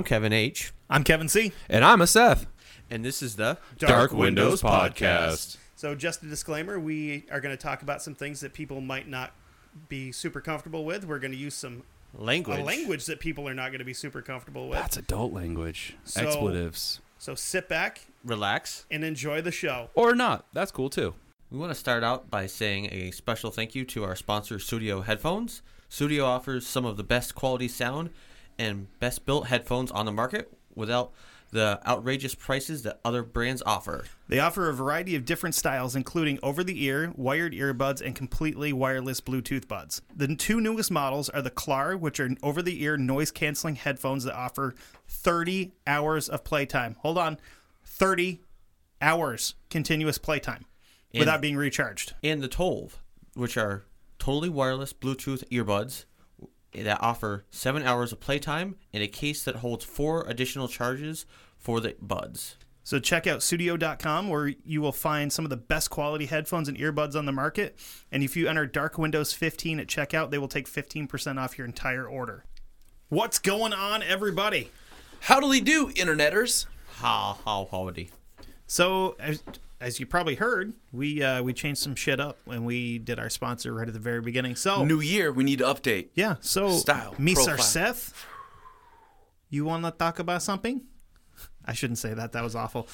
I'm Kevin H. I'm Kevin C. And I'm a Seth. And this is the Dark Windows Podcast. So, just a disclaimer we are going to talk about some things that people might not be super comfortable with. We're going to use some language. a language that people are not going to be super comfortable with. That's adult language. So- Expletives. So, sit back Relax. and enjoy the show. Or not. That's cool too. We want to start out by saying a special thank you to our sponsor, Studio Headphones. Studio offers some of the best quality sound and best built headphones on the market without the outrageous prices that other brands offer. They offer a variety of different styles, including over the ear, wired earbuds, and completely wireless Bluetooth buds. The two newest models are the Klar, which are over the ear noise canceling headphones that offer 30 hours of playtime. Hold on, 30 hours continuous playtime And- without being recharged. And the Tolv, which are totally wireless Bluetooth earbuds that offer seven hours of playtime in a case that holds four additional charges for the buds. So check out studio.com where you will find some of the best quality headphones and earbuds on the market. And if you enter Dark Windows 15 at checkout, they will take 15% off your entire order. What's going on, everybody? How'd do, interneters? How how howdy. So, as, you probably heard, we uh, we changed some shit up when we did our sponsor right at the very beginning. So, New year, we need to update. yeah, so Style, Misar. Seth, you want to talk about something? I shouldn't say that. That was awful.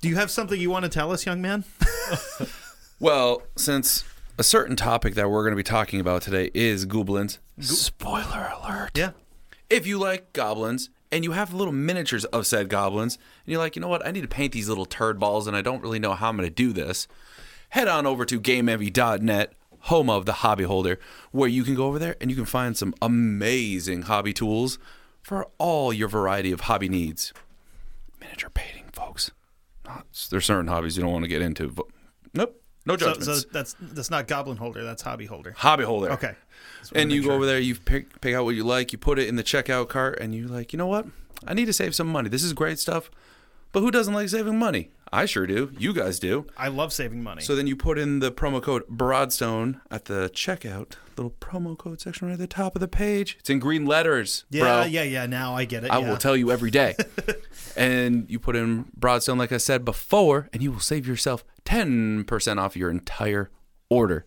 Do you have something you want to tell us, young man? Well, since a certain topic that we're going to be talking about today is goblins. Spoiler alert. Yeah. If you like goblins and you have little miniatures of said goblins, and you're like, you know what, I need to paint these little turd balls and I don't really know how I'm going to do this, head on over to GameEnvy.net, home of the hobby holder, where you can go over there and you can find some amazing hobby tools for all your variety of hobby needs. Miniature painting, folks. There's certain hobbies you don't want to get into, but nope, no So, judgments. so that's that's not Goblin Holder. That's Hobby Holder. hobby holder. Okay. And you go sure. over there, you pick pick out what you like, you put it in the checkout cart, and you're like, you know what? I need to save some money. This is great stuff. But who doesn't like saving money? I sure do. You guys do. I love saving money. So then you put in the promo code Broadstone at the checkout, little promo code section right at the top of the page. It's in green letters, yeah, bro. yeah, yeah. Now I get it. I yeah. will tell you every day. and you put in Broadstone, like I said before, and you will save yourself 10% off your entire order.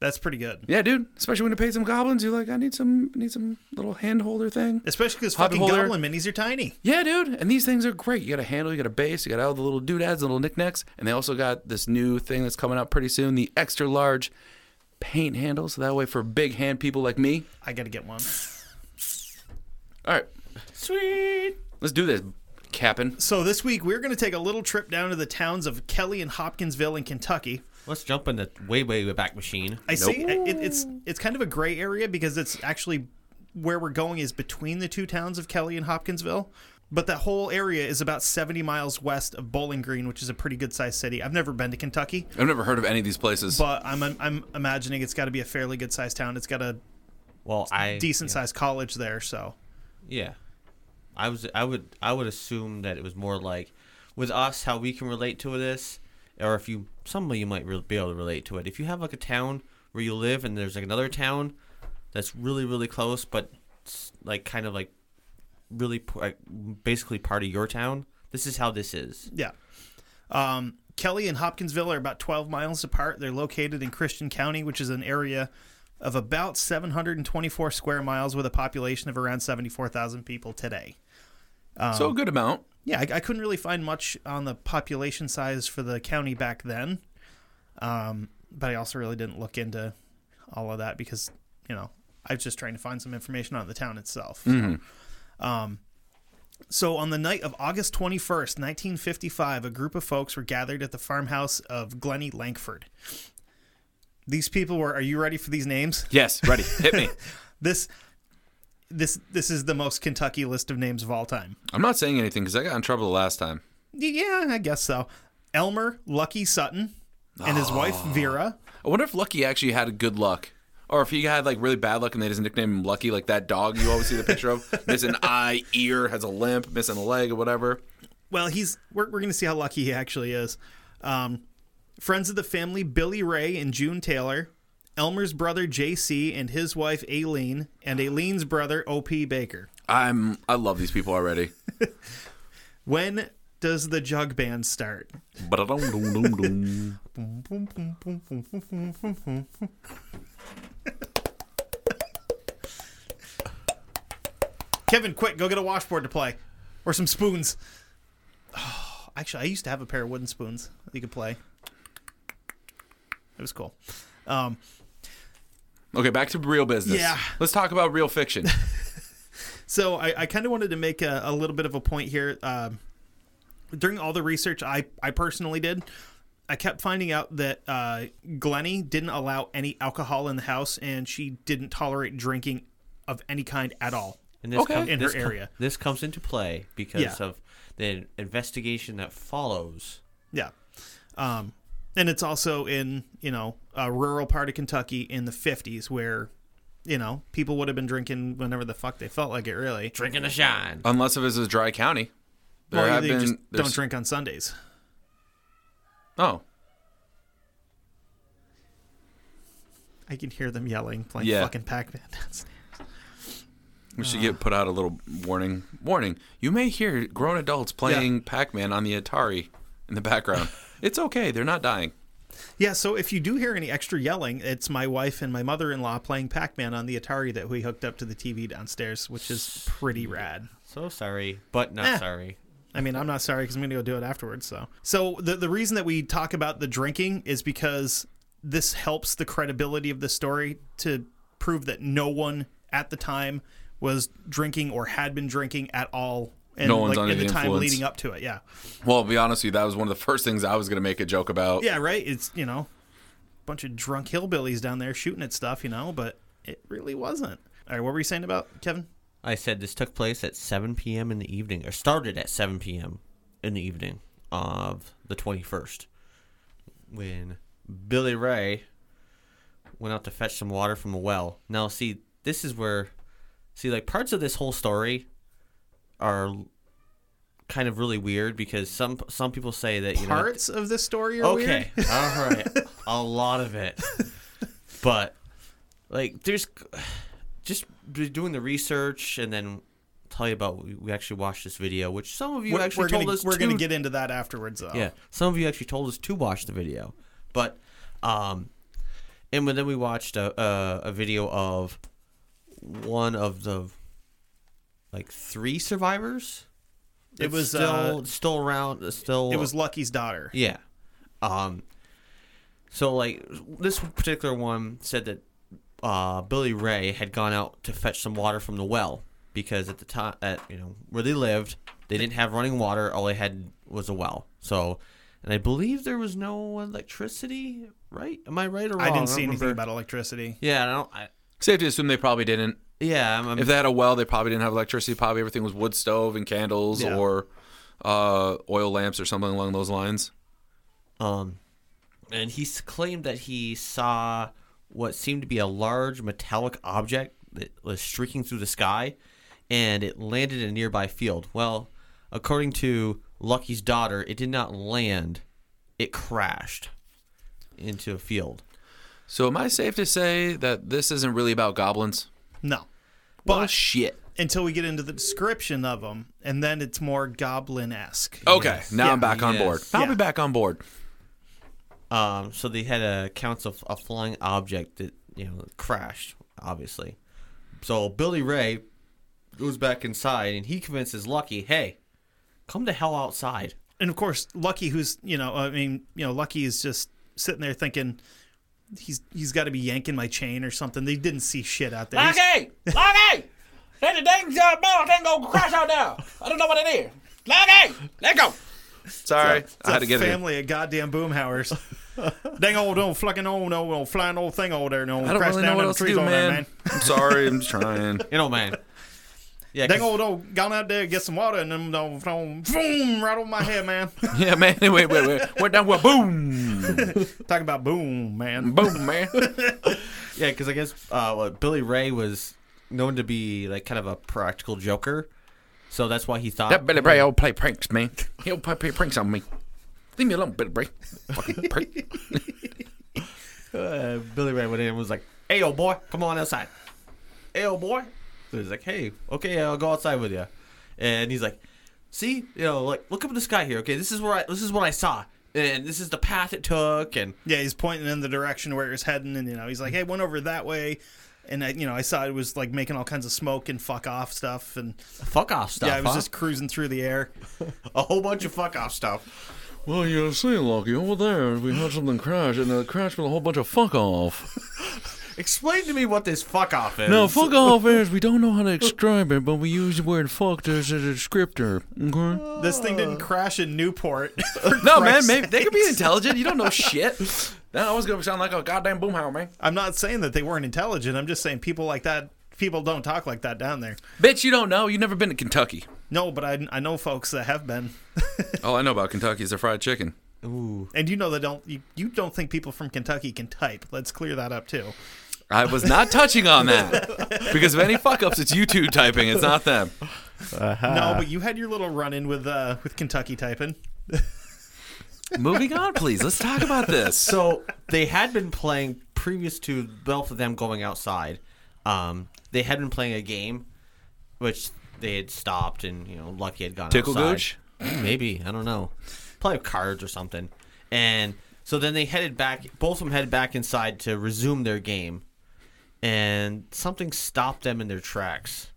That's pretty good. Yeah, dude. Especially when you pay some goblins, you're like, I need some, need some little hand holder thing. Especially because fucking Holder. Goblin minis are tiny. Yeah, dude. And these things are great. You got a handle, you got a base, you got all the little doodads, and little knickknacks, and they also got this new thing that's coming out pretty soon, the extra large paint handle. So that way, for big hand people like me. I got to get one. All right, Sweet. let's do this, Cap'n. So this week we're going to take a little trip down to the towns of Kelly and Hopkinsville in Kentucky. Let's jump in the way way back machine. I see. it, it's it's kind of a gray area because it's actually where we're going is between the two towns of Kelly and Hopkinsville. But that whole area is about 70 miles west of Bowling Green, which is a pretty good sized city. I've never been to Kentucky, I've never heard of any of these places. but I'm I'm imagining it's got to be a fairly good sized town. It's got a Well, I decent sized college there, so Yeah, I was. I would. I would assume that it was more like with us how we can relate to this or if you some of you might re- be able to relate to it. If you have like a town where you live and there's like another town that's really really close, but it's like kind of like really p- like basically part of your town. This is how this is. Yeah. Um, Kelly and Hopkinsville are about 12 miles apart. They're located in Christian County, which is an area of about 724 square miles with a population of around 74,000 people today. so a good amount. Yeah, I, I couldn't really find much on the population size for the county back then. Um, but I also really didn't look into all of that because, you know, I was just trying to find some information on the town itself. So, um, so on the night of August 21st, 1955, a group of folks were gathered at the farmhouse of Glennie Lankford. These people were, are you ready for these names? Yes, ready. Hit me. This this this is the most Kentucky list of names of all time. I'm not saying anything because I got in trouble the last time. Yeah, I guess so. Elmer Lucky Sutton and his wife Vera. I wonder if Lucky actually had good luck. Or if he had like really bad luck and they just nicknamed him Lucky, like that dog you always see the picture of, missing eye, ear, has a limp, missing a leg or whatever. Well, he's we're, we're going to see how lucky he actually is. Um, friends of the family Billy Ray and June Taylor, Elmer's brother JC and his wife Aileen, and Aileen's brother OP Baker. I'm I love these people already. When does the jug band start? Kevin, quick, go get a washboard to play, or some spoons. Oh, actually, I used to have a pair of wooden spoons that you could play. It was cool. Um, Okay, back to real business. Yeah. Let's talk about real fiction. So I, I kind of wanted to make a, a little bit of a point here. Um, during all the research I, I personally did, I kept finding out that uh, Glennie didn't allow any alcohol in the house, and she didn't tolerate drinking of any kind at all. And this Okay. com- In her this com- area. this comes into play because Yeah. of the investigation that follows. Yeah. Um, and it's also in you know a rural part of Kentucky in the 50s where you know people would have been drinking whenever the fuck they felt like it. Really. Drinking the shine. Unless if it's a dry county. There Well, have they been just there's- don't drink on Sundays. Oh. I can hear them yelling, playing Yeah. fucking Pac-Man. We should get put out a little warning. Warning: You may hear grown adults playing Pac-Man on the Atari in the background. It's okay; they're not dying. Yeah, so if you do hear any extra yelling, it's my wife and my mother-in-law playing Pac-Man on the Atari that we hooked up to the TV downstairs, which is pretty rad. So sorry, but not Eh. sorry. I mean, I'm not sorry because I'm going to go do it afterwards. So, so the the reason that we talk about the drinking is because this helps the credibility of the story to prove that no one at the time was drinking or had been drinking at all. And No one's like, under in the, the time influence. leading up to it. Yeah, Well, I'll be honest with you, that was one of the first things I was going to make a joke about. yeah, right. It's you know, a bunch of drunk hillbillies down there shooting at stuff, you know, but it really wasn't. All right, what were you saying about Kevin? I said this took place at 7 p.m. in the evening, or started at 7 p.m. in the evening of the 21st, when Billy Ray went out to fetch some water from a well. Now, see, this is where, see, like parts of this whole story are kind of really weird because some some people say that you know Parts of this story are weird. Okay. All right. A lot of it. But like there's just doing the research and then tell you about we, we actually watched this video, which some of you We're, actually we're told gonna us we're to, gonna get into that afterwards, though. Yeah. Some of you actually told us to watch the video. But um and then we watched a a, a video of one of the like three survivors. It It's was, still uh, still around still It was Lucky's daughter. yeah. Um. So like this particular one said that uh, Billy Ray had gone out to fetch some water from the well because at the time at you know where they lived they didn't have running water. All they had was a well. So, and I believe there was no electricity. Right? Am I right or wrong? I didn't don't see anything about electricity. Yeah, I don't. I, Safe to assume they probably didn't. Yeah, I'm, I'm, If they had a well, they probably didn't have electricity. Probably everything was wood stove and candles Yeah. or uh, oil lamps or something along those lines. Um, and he claimed that he saw what seemed to be a large metallic object that was streaking through the sky, and it landed in a nearby field. Well, according to Lucky's daughter, it did not land it crashed into a field. So am I safe to say that this isn't really about goblins? No. Well, But shit. until we get into the description of them, and then it's more goblin esque. Okay, Yes. now Yeah. I'm back on Yes. board. I'll Yeah. be back on board. Um, so they had a accounts of a flying object that you know crashed, obviously. So Billy Ray goes back inside and he convinces Lucky, "Hey, come the hell outside." And of course, Lucky, who's you know, I mean, you know, Lucky is just sitting there thinking he's he's got to be yanking my chain or something. They didn't see shit out there. He's- Lucky! Lucky! Let the dang uh, metal thing go crash out there. I don't know what it is. Lucky! Let go! Sorry, It's I had a to get it. family of goddamn boomhauers. Dang old old fucking old old, old flying old thing over there. No, I don't crash really down know what them else to do, man. there, man. I'm sorry, I'm just trying. You know, man. Yeah, Dang old old gone out there get some water and then don't boom right over my head, man. Yeah, man. Wait, wait, wait. Went down. Well, boom, Talking about boom, man. boom, man. yeah, because I guess uh, what Billy Ray was known to be like kind of a practical joker, so that's why he thought That Billy Bray will play pranks, man. He'll play, play pranks on me. Leave me alone, Billy Bray. Fucking prick. uh, Billy Ray went in and was like, "Hey, old boy, come on outside." Hey, old boy. So he's like, "Hey, okay, I'll go outside with you." And he's like, "See, you know, like look up at the sky here. Okay, this is where I this is what I saw, and this is the path it took, and Yeah, he's pointing in the direction where he's heading, and you know, he's like, "Hey, went over that way," and I, you know, I saw it was like making all kinds of smoke and fuck off stuff, and fuck off stuff. yeah, I was huh? just cruising through the air. a whole bunch of fuck off stuff. Well, you see, Lucky, over there, we had something crash, and it crashed with a whole bunch of fuck off. Explain to me what this fuck off is. No, fuck off is we don't know how to describe it, but we use the word fucked as a descriptor. Okay? This thing didn't crash in Newport. No, man, maybe they could be intelligent. You don't know shit. That always gonna sound like a goddamn boomhauer, man. I'm not saying that they weren't intelligent. I'm just saying people like that. People don't talk like that down there. Bitch, you don't know. You've never been to Kentucky. No, but I, I know folks that have been, All I know about Kentucky is their fried chicken. Ooh. and you know that don't you, you don't think people from Kentucky can type. Let's clear that up too. I was not touching on that because of any fuck ups, it's you two typing. It's not them. No, but you had your little run in with uh with Kentucky typing. Moving on, please. Let's talk about this. So they had been playing previous to both of them going outside. Um, they had been playing a game, which they had stopped, and you know, Lucky had gone Tickle outside. Gooch? Maybe I don't know. Play cards or something. And so then they headed back. Both of them headed back inside to resume their game, and something stopped them in their tracks.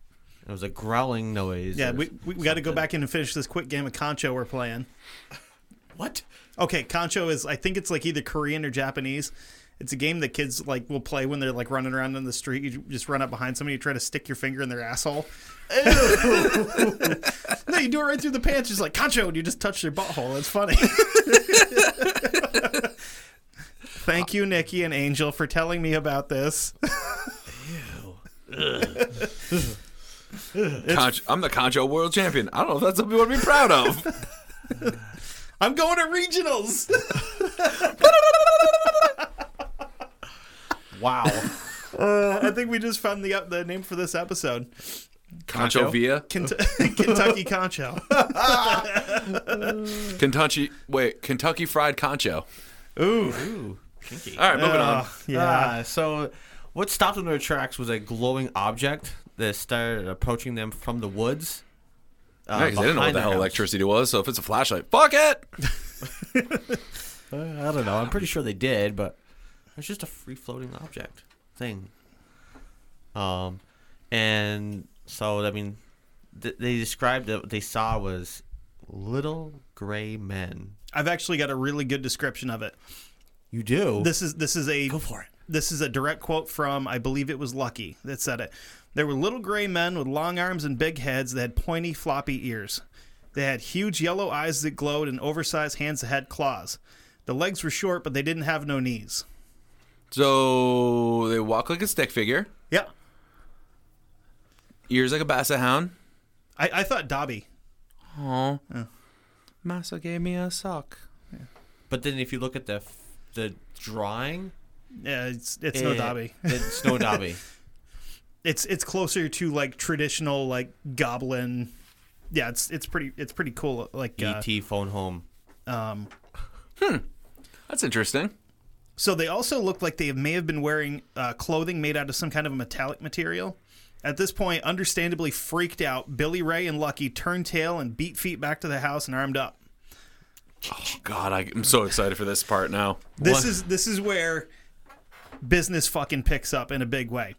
It was a growling noise. Yeah, we we, we got to go back in and finish this quick game of Kancho we're playing. What? Okay, Kancho is I think it's like either Korean or Japanese. It's a game that kids like will play when they're like running around in the street. You just run up behind somebody, you try to stick your finger in their asshole. no, you do it right through the pants. Just like Kancho, and you just touch their butthole. It's funny. Thank you, Nikki and Angel, for telling me about this. Conch- I'm the Kancho World Champion. I don't know if that's something you want to be proud of. I'm going to regionals. Wow. Uh, I think we just found the the name for this episode. Kancho Via. Kent- Kentucky Kancho. Kentucky. Wait, Kentucky Fried Kancho. Ooh. Ooh, kinky. All right, moving on. Yeah. Uh, so, what stopped them in their tracks was a glowing object that started approaching them from the woods. Uh, Yeah, 'cause they didn't know what behind the their hell house. electricity was, so if it's a flashlight, fuck it! Uh, I don't know. I'm pretty sure they did, but it's just a free floating object thing. Um, and so I mean, th- they described that what they saw was little gray men. I've actually got a really good description of it. You do This is this is a Go for it. This is a direct quote from I believe it was Lucky that said it. There were little gray men with long arms and big heads that had pointy, floppy ears. They had huge yellow eyes that glowed and oversized hands that had claws. The legs were short, but they didn't have no knees. So they walk like a stick figure, Yeah, ears like a basset hound. I, I thought Dobby. Oh, Massa gave me a sock. But then if you look at the f- the drawing, Yeah, it's it's no it- Dobby. It's no Dobby. It's it's closer to like traditional like goblin. Yeah, it's it's pretty it's pretty cool. Like uh, phone home. um, That's interesting. So they also look like they may have been wearing uh, clothing made out of some kind of a metallic material. At this point, understandably freaked out, Billy Ray and Lucky turned tail and beat feet back to the house and armed up. God, I, I'm so excited for this part now. This What? is this is where business fucking picks up in a big way.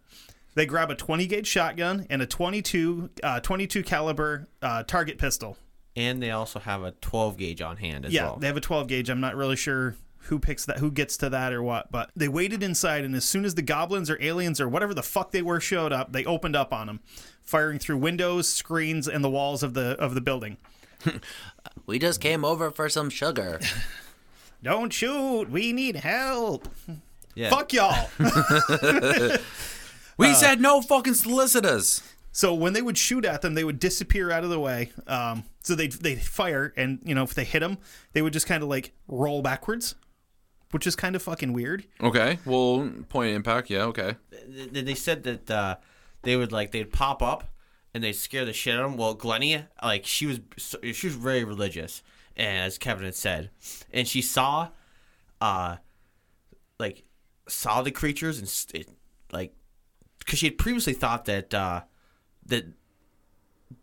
They grab a 20 gauge shotgun and a 22 uh, 22 caliber uh, target pistol. And they also have a 12 gauge on hand as Yeah, well. they have a 12 gauge. I'm not really sure who picks that, who gets to that or what, but they waited inside, and as soon as the goblins or aliens or whatever the fuck they were showed up, they opened up on them, firing through windows, screens, and the walls of the of the building. We just came over for some sugar. Don't shoot! We need help. yeah. Fuck y'all. We said no fucking solicitors. So when they would shoot at them, they would disappear out of the way. Um, so they'd, they'd fire, and you know if they hit them, they would just kind of like roll backwards, which is kind of fucking weird. Okay, well, point of impact. Yeah, okay. They they said that uh, they would like they'd pop up and they scare the shit out of them. Well, Glennie, like she was she was very religious, and as Kevin had said, and she saw, uh, like saw the creatures and it, like because she had previously thought that uh, that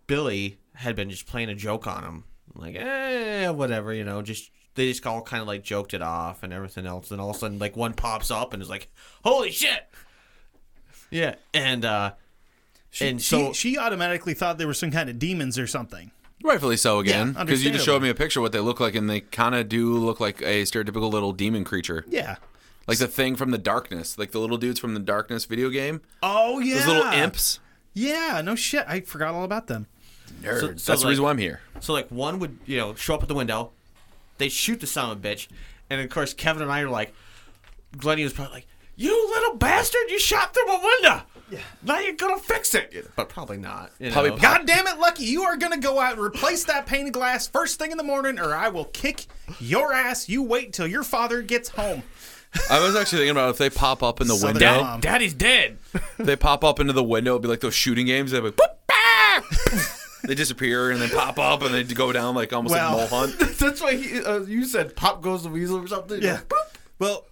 Billy had been just playing a joke on him, like eh, whatever, you know, just. They just all kind of like joked it off and everything else. And all of a sudden, like one pops up and is like, "Holy shit!" Yeah, and uh, and so she, she automatically thought they were some kind of demons or something. Rightfully so again, Yeah, because you just showed me a picture of what they look like, and they kind of do look like a stereotypical little demon creature, Yeah. like the thing from the darkness, like the little dudes from the darkness video game. Oh yeah. Those little imps. Yeah. No shit. I forgot all about them. Nerd. so That's the like- reason why I'm here. so like one would you know show up at the window, they shoot the son of a bitch, and of course Kevin and I are like, Glennie was probably like, "You little bastard! You shot through a window. Yeah. Now you're gonna fix it." But probably not. You Probably know? God damn it, Lucky! You are gonna go out and replace that pane of glass first thing in the morning, or I will kick your ass. You wait till your father gets home. I was actually thinking about if they pop up in the Southern window, mom. Daddy's dead. they pop up into the window, it'd be like those shooting games. They'd be like, "Boop, bah!" they disappear and then pop up and they go down like almost Well- like mole hunt. That's why he, uh, you said "Pop goes the weasel" or something. Yeah. Well,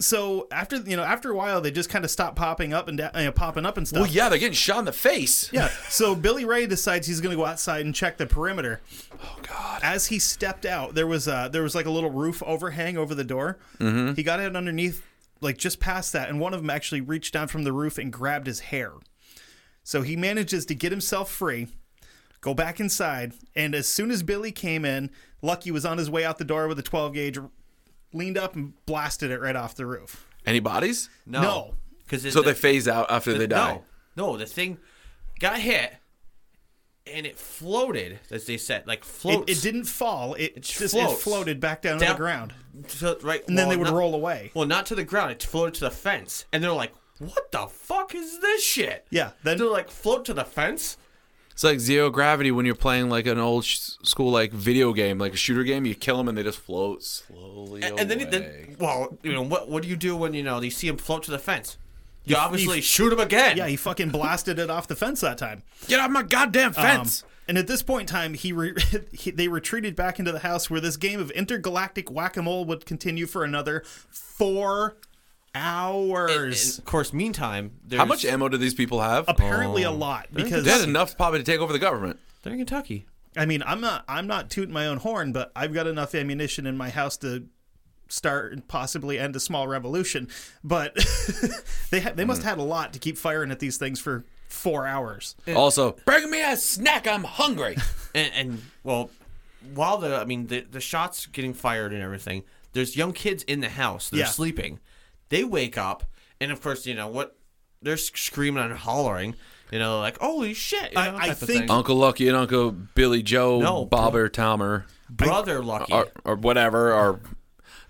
so after you know, after a while, they just kind of stop popping up and you know, popping up and stuff. Well, yeah, they're getting shot in the face. Yeah. So Billy Ray decides he's going to go outside and check the perimeter. Oh God. As he stepped out, there was uh there was like a little roof overhang over the door. Mm-hmm. He got out underneath, like just past that, and one of them actually reached down from the roof and grabbed his hair. So he manages to get himself free, go back inside, and as soon as Billy came in, Lucky was on his way out the door with a 12 gauge, leaned up and blasted it right off the roof. Any bodies? No. No. Because So they phase out after they die. No, no, the thing got hit, and it floated, as they said, like It, it didn't fall. It It just floats. it floated back down, to the ground, to, right, and then they would not- roll away. Well, not to the ground. It floated to the fence, and they're like, "What the fuck is this shit?" Yeah, then- they're like, "Float to the fence." It's like zero gravity when you're playing like an old sh- school like video game, like a shooter game. You kill them and they just float slowly And, and then, away. then, well, you know, what what do you do when you know you see him float to the fence? You, You- obviously you- shoot him again. Yeah, he fucking blasted it off the fence that time. Get off my goddamn Um, fence! and at this point in time, he, re- he they retreated back into the house where this game of intergalactic whack a mole would continue for another four And- hours. and of course, meantime, there's, How much ammo do these people have? Apparently, a oh. lot because They had enough probably to take over the government. They're in Kentucky. I mean, I'm not I'm not tooting my own horn, but I've got enough ammunition in my house to start and possibly end a small revolution. But they ha- they must have had a lot to keep firing at these things for four hours. Also, bring me a snack. I'm hungry. and, and well, while the I mean the the shots getting fired and everything, there's young kids in the house. They're Yeah. sleeping. They wake up, and of course, you know what? They're screaming and hollering. You know, like holy shit! You I- know, I type of think- Uncle Lucky and Uncle Billy Joe, No, Bobber, Tomer, brother Lucky. or, or whatever, are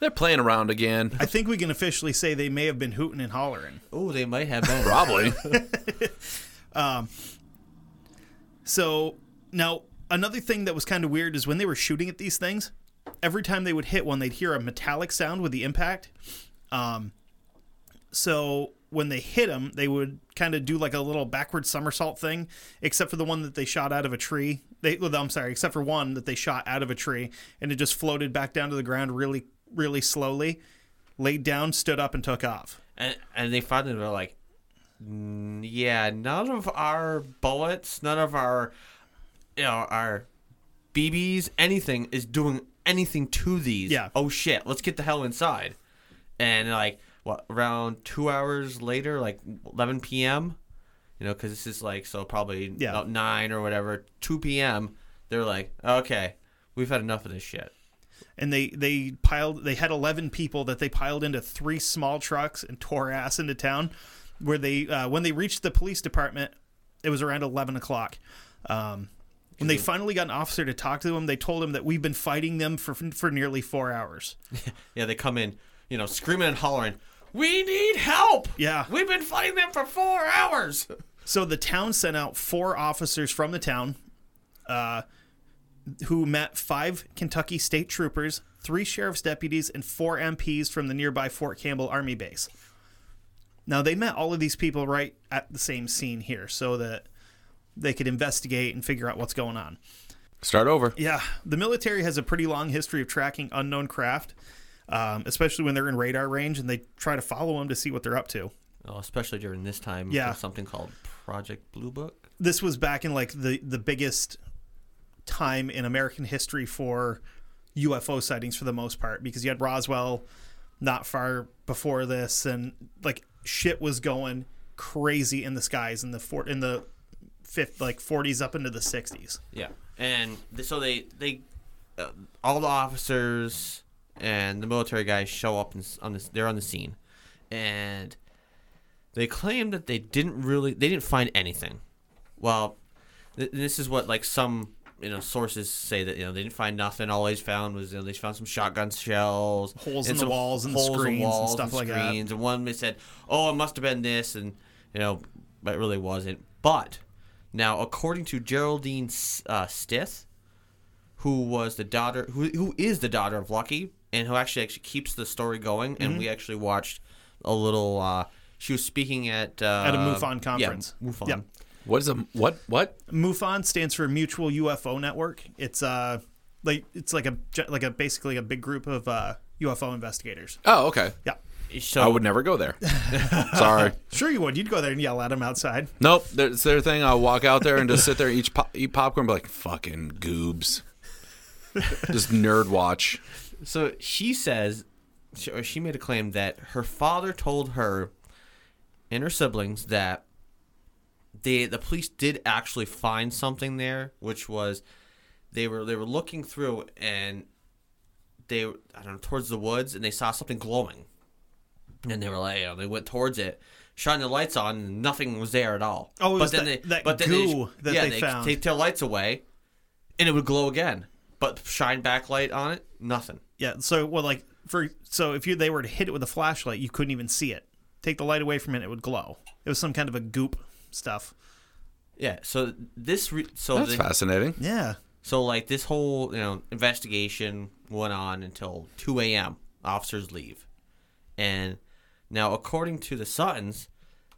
they're playing around again. I think we can officially say they may have been hooting and hollering. oh, they might have been. Probably. um, So now another thing that was kind of weird is when they were shooting at these things, every time they would hit one, they'd hear a metallic sound with the impact. Um, so when they hit them, they would kind of do like a little backward somersault thing, except for the one that they shot out of a tree. They, well, I'm sorry, except for one that they shot out of a tree, and it just floated back down to the ground really, really slowly, laid down, stood up, and took off. and and they finally were like, "Mm, yeah, none of our bullets, none of our, you know, our BBs, anything is doing anything to these. Yeah. Oh shit, let's get the hell inside. And like what around two hours later, like 11 p.m. You know, because this is like so probably Yeah. about nine or whatever, 2 p.m. They're like, okay, we've had enough of this shit. and they they piled they had 11 people that they piled into three small trucks and tore ass into town where they uh, when they reached the police department it was around 11 o'clock um, when they finally got an officer to talk to them they told him that we've been fighting them for for nearly four hours Yeah, they come in, you know, screaming and hollering, "We need help!" Yeah. we've been fighting them for four hours. so the town sent out four officers from the town uh, who met five kentucky state troopers three sheriff's deputies and four mps from the nearby fort campbell army base Now they met all of these people right at the same scene here, so that they could investigate and figure out what's going on. Start over. Yeah, the military has a pretty long history of tracking unknown craft, um, especially when they're in radar range and they try to follow them to see what they're up to. Oh, especially during this time, Yeah. something called Project Blue Book. This was back in like the the biggest time in American history for UFO sightings for the most part because you had Roswell not far before this and like shit was going crazy in the skies in the fort in the fifth like 40s up into the 60s. Yeah, and so they they uh, all the officers and the military guys show up and on this. They're on the scene, and they claim that they didn't really they didn't find anything. Well, th- this is what like some you know sources say that you know they didn't find nothing. All they found was you know they found some shotgun shells, Holes in the walls and the holes in screens and walls stuff like that. And one they said, "Oh, it must have been this," and you know, but it really wasn't. But now, according to Geraldine uh, Stith, who was the daughter, who who is the daughter of Lucky, and who actually actually keeps the story going, and Mm-hmm. we actually watched a little. Uh, she was speaking at uh, At a MUFON conference. Yeah, MUFON. Yep. What is a what? What? MUFON stands for Mutual UFO Network. It's uh like it's like a like a basically a big group of uh, UFO investigators. Oh, okay. Yeah. So I would never go there. Sorry. Sure, you would. You'd go there and yell at them outside. Nope. It's their thing. I'll walk out there and just sit there, and eat, pop, eat popcorn, and be like, fucking goobs. just nerd watch. So she says, she, or she made a claim that her father told her and her siblings that they the police did actually find something there, which was they were they were looking through and they I don't know towards the woods and they saw something glowing, and they were like, you know, they went towards it. Shining the lights on, and nothing was there at all. Oh, it was then that- they, that but then goo they, that yeah, they they found. take their lights away, and it would glow again. But shine backlight on it, nothing. Yeah. So well, like for so if you they were to hit it with a flashlight, you couldn't even see it. Take the light away from it, it would glow. It was some kind of a goop stuff. Yeah. So this, re- so That's the, fascinating. Yeah. so like this whole you know investigation went on until two a.m. Officers leave, and now according to the Suttons,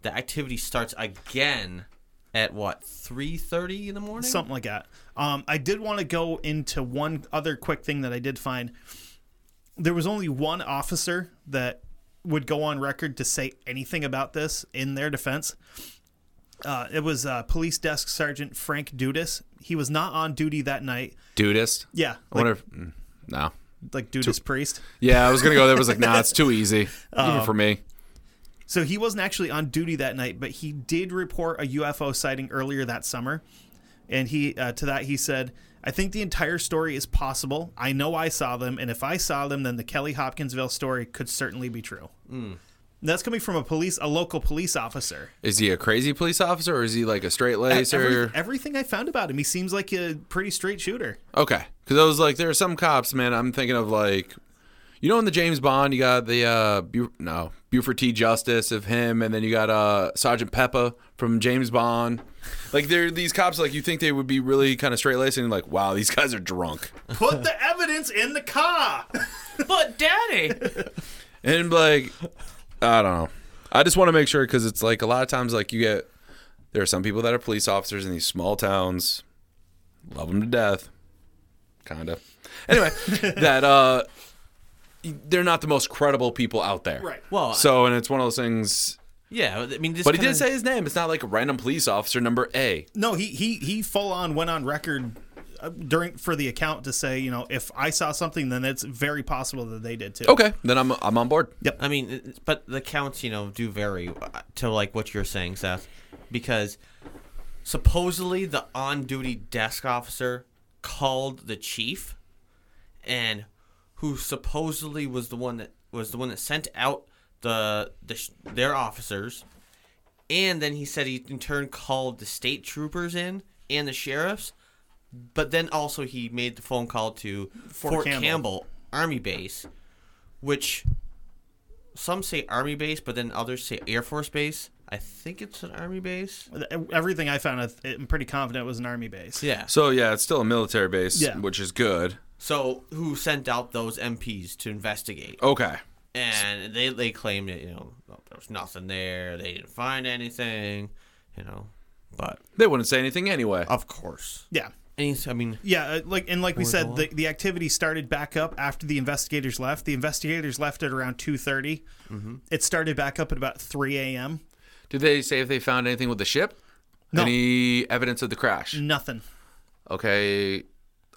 the activity starts again at what three thirty in the morning. something like that. Um, I did want to go into one other quick thing that I did find. There was only one officer that would go on record to say anything about this in their defense. Uh, it was uh, Police Desk Sergeant Frank Dudas. He was not on duty that night. Dudist. Yeah, I like, wonder if. mm, No. like Dudas priest. Yeah, I was going to go there. I was like, nah, it's too easy. Oh. Even for me. So he wasn't actually on duty that night, but he did report a UFO sighting earlier that summer. And he uh, to that he said, "I think the entire story is possible. I know I saw them, and if I saw them, then the Kelly Hopkinsville story could certainly be true." And That's coming from a police, a local police officer. Is he a crazy police officer or is he like a straight lacer? Every- everything I found about him, he seems like a pretty straight shooter. Okay, because I was like, there are some cops, man. I'm thinking of like, you know, in the James Bond, you got the uh, Bu- no Buford T. Justice of him, and then you got uh Sergeant Pepper from James Bond. Like, they're these cops. Like, you think they would be really kind of straight laced, and like, wow, these guys are drunk, Put the evidence in the car. but daddy, and like, I don't know. I just want to make sure because it's like a lot of times, like you get there are some people that are police officers in these small towns, love them to death, kind of. Anyway, that uh they're not the most credible people out there. Right. Well, So, and it's one of those things. yeah, I mean, this But he kinda- did say his name. It's not like a random police officer number A. No, he he he full on went on record uh, during for the account to say, you know, if I saw something, then it's very possible that they did too. Okay, then I'm I'm on board. Yep. I mean, but the counts, you know, do vary uh, to like what you're saying, Seth, because supposedly the on-duty desk officer called the chief, and who supposedly was the one that was the one that sent out the the their officers, and then he said he in turn called the state troopers in and the sheriffs, but then also he made the phone call to Fort, Campbell. Campbell Army Base, which some say army base, but then others say air force base. I think it's an army base. Everything I found, I- I'm pretty confident it was an army base. Yeah. So yeah, it's still a military base, Yeah. which is good. So who sent out those MPs to investigate? Okay. And they they claimed that you know there was nothing there. They didn't find anything. You know, but They wouldn't say anything anyway. of course. Yeah. And I mean, Yeah, uh, like and like we said, the, the activity started back up after the investigators left. The investigators left at around two Mm-hmm. It started back up at about three a.m. Did they say if they found anything with the ship? No. Any evidence of the crash? Nothing. Okay.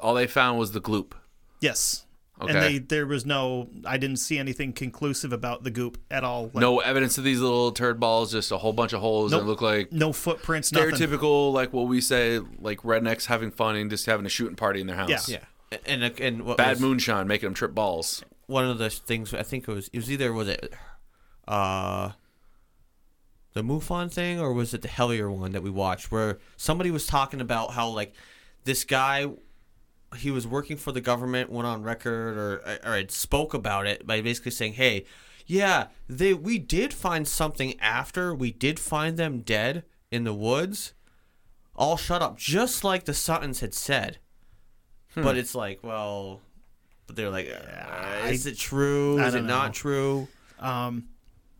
All they found was the gloop. Yes. Okay. And they there was no. I didn't see anything conclusive about the goop at all. Like, No evidence of these little turd balls, just a whole bunch of holes Nope. that look like no footprints. Nothing. stereotypical, like what we say, like rednecks having fun and just having a shooting party in their house. Yeah. yeah. And and what Bad was- moonshine making them trip balls. one of the things I think it was it was either was it uh the MUFON thing or was it the Hellier one that we watched where somebody was talking about how like this guy he was working for the government went on record or or had spoke about it by basically saying hey yeah they we did find something after we did find them dead in the woods. All shut up just like the Suttons had said. Hmm. but it's like well but they're like uh, is it true? I is it don't true? Um,